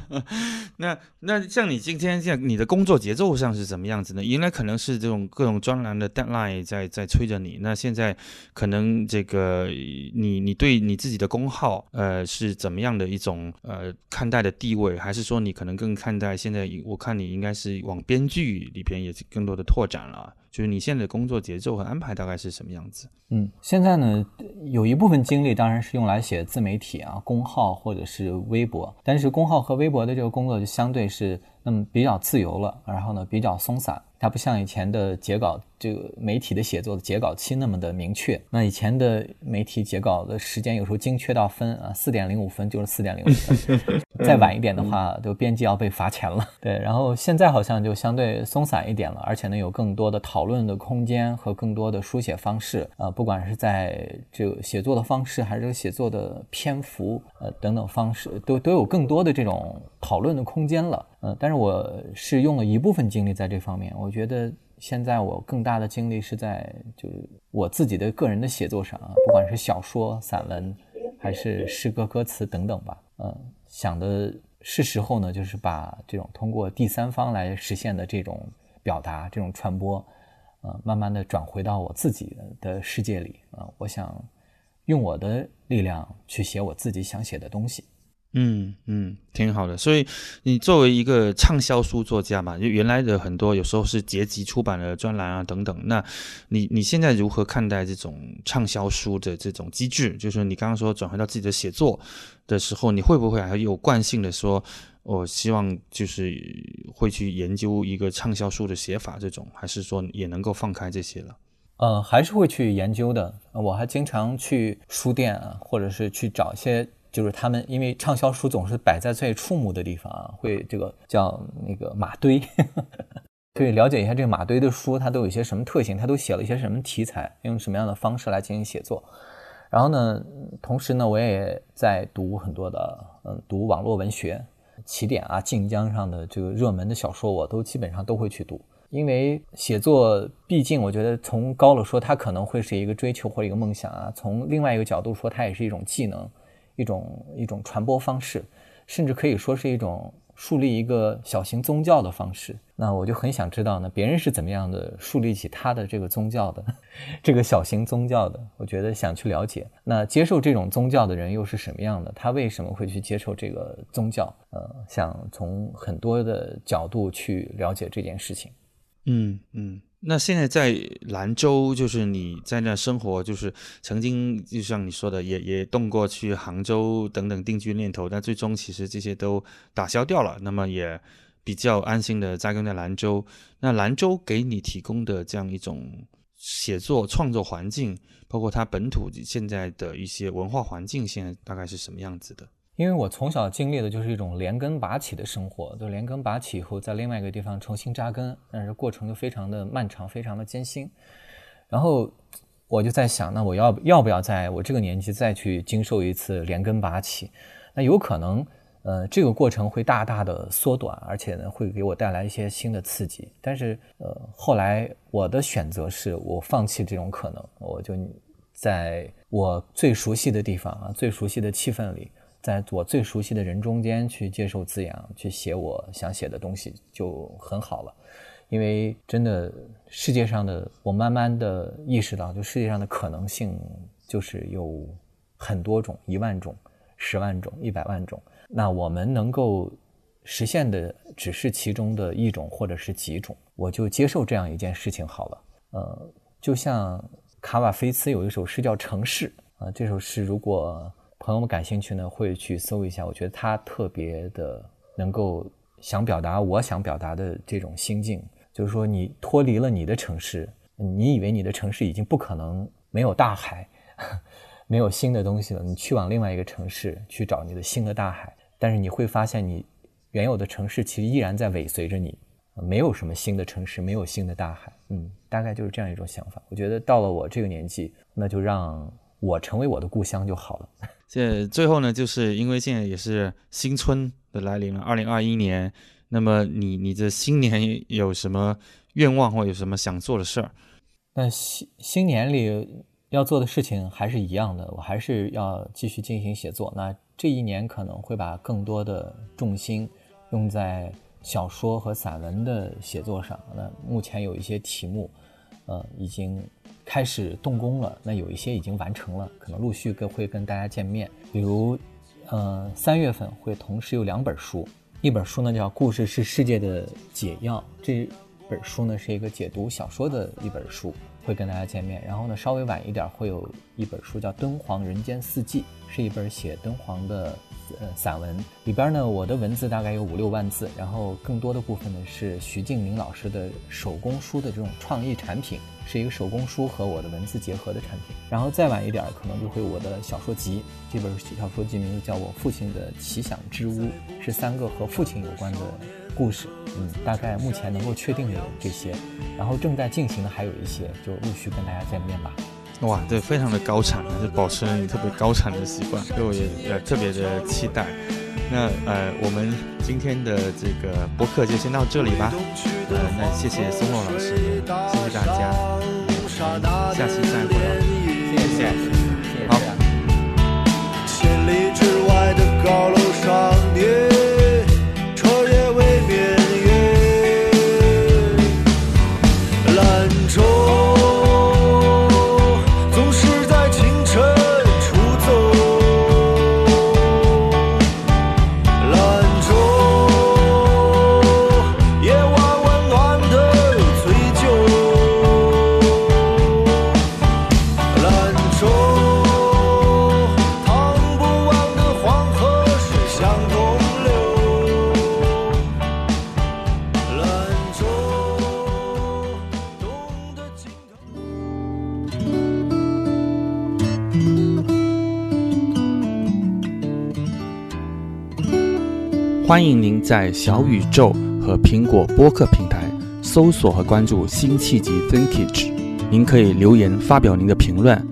那那像你今天像你的工作节奏上是怎么样子呢？原来可能是这种各种专栏的 deadline 在在催着你。那现在可能这个你你对你自己的工号呃是怎么样的一种呃看待的地位？还是说你可能更看待现在我看你应该是往编剧里边也更多的拓展了。就是你现在的工作节奏和安排大概是什么样子？嗯，现在呢，有一部分精力当然是用来写自媒体啊，公号或者是微博，但是公号和微博的这个工作就相对是那么比较自由了，然后呢比较松散，它不像以前的截稿。这个媒体的写作的截稿期那么的明确，那以前的媒体截稿的时间有时候精确到分啊，四点零五分就是四点零五分，再晚一点的话，就编辑要被罚钱了。对，然后现在好像就相对松散一点了，而且呢有更多的讨论的空间和更多的书写方式啊，不管是在这个写作的方式，还是写作的篇幅呃等等方式，都都有更多的这种讨论的空间了。嗯，但是我是用了一部分精力在这方面，我觉得。现在我更大的精力是在就是我自己的个人的写作上啊，不管是小说、散文，还是诗歌、歌词等等吧。嗯，想的是时候呢，就是把这种通过第三方来实现的这种表达、这种传播，呃，慢慢的转回到我自己的世界里啊。我想用我的力量去写我自己想写的东西。嗯嗯，挺好的。所以你作为一个畅销书作家嘛，就原来的很多有时候是结集出版的专栏啊等等。那你你现在如何看待这种畅销书的这种机制？就是你刚刚说转回到自己的写作的时候，你会不会还有惯性的说，我希望就是会去研究一个畅销书的写法这种，还是说也能够放开这些了？呃，还是会去研究的。我还经常去书店啊，或者是去找一些。就是他们，因为畅销书总是摆在最触目的地方啊，会这个叫那个马堆，可以了解一下这个马堆的书，它都有一些什么特性，它都写了一些什么题材，用什么样的方式来进行写作。然后呢，同时呢，我也在读很多的，嗯，读网络文学，起点啊、晋江上的这个热门的小说，我都基本上都会去读。因为写作，毕竟我觉得从高了说，它可能会是一个追求或者一个梦想啊；从另外一个角度说，它也是一种技能。一种一种传播方式，甚至可以说是一种树立一个小型宗教的方式。那我就很想知道呢，别人是怎么样的树立起他的这个宗教的，这个小型宗教的？我觉得想去了解。那接受这种宗教的人又是什么样的？他为什么会去接受这个宗教？呃，想从很多的角度去了解这件事情。嗯嗯。那现在在兰州，就是你在那生活，就是曾经就像你说的，也也动过去杭州等等定居念头，但最终其实这些都打消掉了。那么也比较安心的扎根在兰州。那兰州给你提供的这样一种写作创作环境，包括它本土现在的一些文化环境，现在大概是什么样子的？因为我从小经历的就是一种连根拔起的生活，就连根拔起以后，在另外一个地方重新扎根，但是过程就非常的漫长，非常的艰辛。然后我就在想，那我要要不要在我这个年纪再去经受一次连根拔起？那有可能，呃，这个过程会大大的缩短，而且呢，会给我带来一些新的刺激。但是，呃，后来我的选择是我放弃这种可能，我就在我最熟悉的地方啊，最熟悉的气氛里。在我最熟悉的人中间去接受滋养，去写我想写的东西就很好了。因为真的世界上的，我慢慢的意识到，就世界上的可能性就是有很多种，一万种、十万种、一百万种。那我们能够实现的只是其中的一种或者是几种，我就接受这样一件事情好了。呃，就像卡瓦菲茨有一首诗叫《城市》啊，这首诗如果。朋友们感兴趣呢，会去搜一下。我觉得他特别的能够想表达我想表达的这种心境，就是说你脱离了你的城市，你以为你的城市已经不可能没有大海，没有新的东西了，你去往另外一个城市去找你的新的大海，但是你会发现你原有的城市其实依然在尾随着你，没有什么新的城市，没有新的大海。嗯，大概就是这样一种想法。我觉得到了我这个年纪，那就让。我成为我的故乡就好了。这最后呢，就是因为现在也是新春的来临了，二零二一年。那么你你这新年有什么愿望或有什么想做的事儿？那新新年里要做的事情还是一样的，我还是要继续进行写作。那这一年可能会把更多的重心用在小说和散文的写作上。那目前有一些题目，呃，已经开始动工了。那有一些已经完成了，可能陆续跟会跟大家见面。比如，呃，三月份会同时有两本书。一本书呢叫《故事是世界的解药》，这本书呢是一个解读小说的一本书，会跟大家见面。然后呢，稍微晚一点会有一本书叫《敦煌人间四季》，是一本写敦煌的呃散文。里边呢，我的文字大概有五六万字，然后更多的部分呢是徐静明老师的手工书的这种创意产品。是一个手工书和我的文字结合的产品，然后再晚一点可能就会我的小说集。这本小说集名字叫我父亲的奇想之屋，是三个和父亲有关的故事。嗯，大概目前能够确定的这些，然后正在进行的还有一些，就陆续跟大家见面吧。哇，对，非常的高产，还是保持了你特别高产的习惯，所以我也呃特别的期待。那呃，我们今天的这个播客就先到这里吧。呃，那谢谢松洛老师，谢谢大家，下期再会了，谢谢谢，好。千里之外的高楼上欢迎您在小宇宙和苹果播客平台搜索和关注辛弃疾 Thinkage，您可以留言发表您的评论。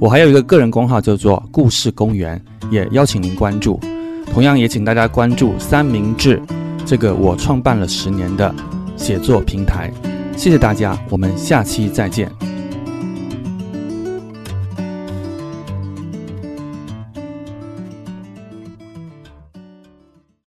我还有一个个人公号叫做故事公园，也邀请您关注。同样也请大家关注三明治这个我创办了十年的写作平台。谢谢大家，我们下期再见。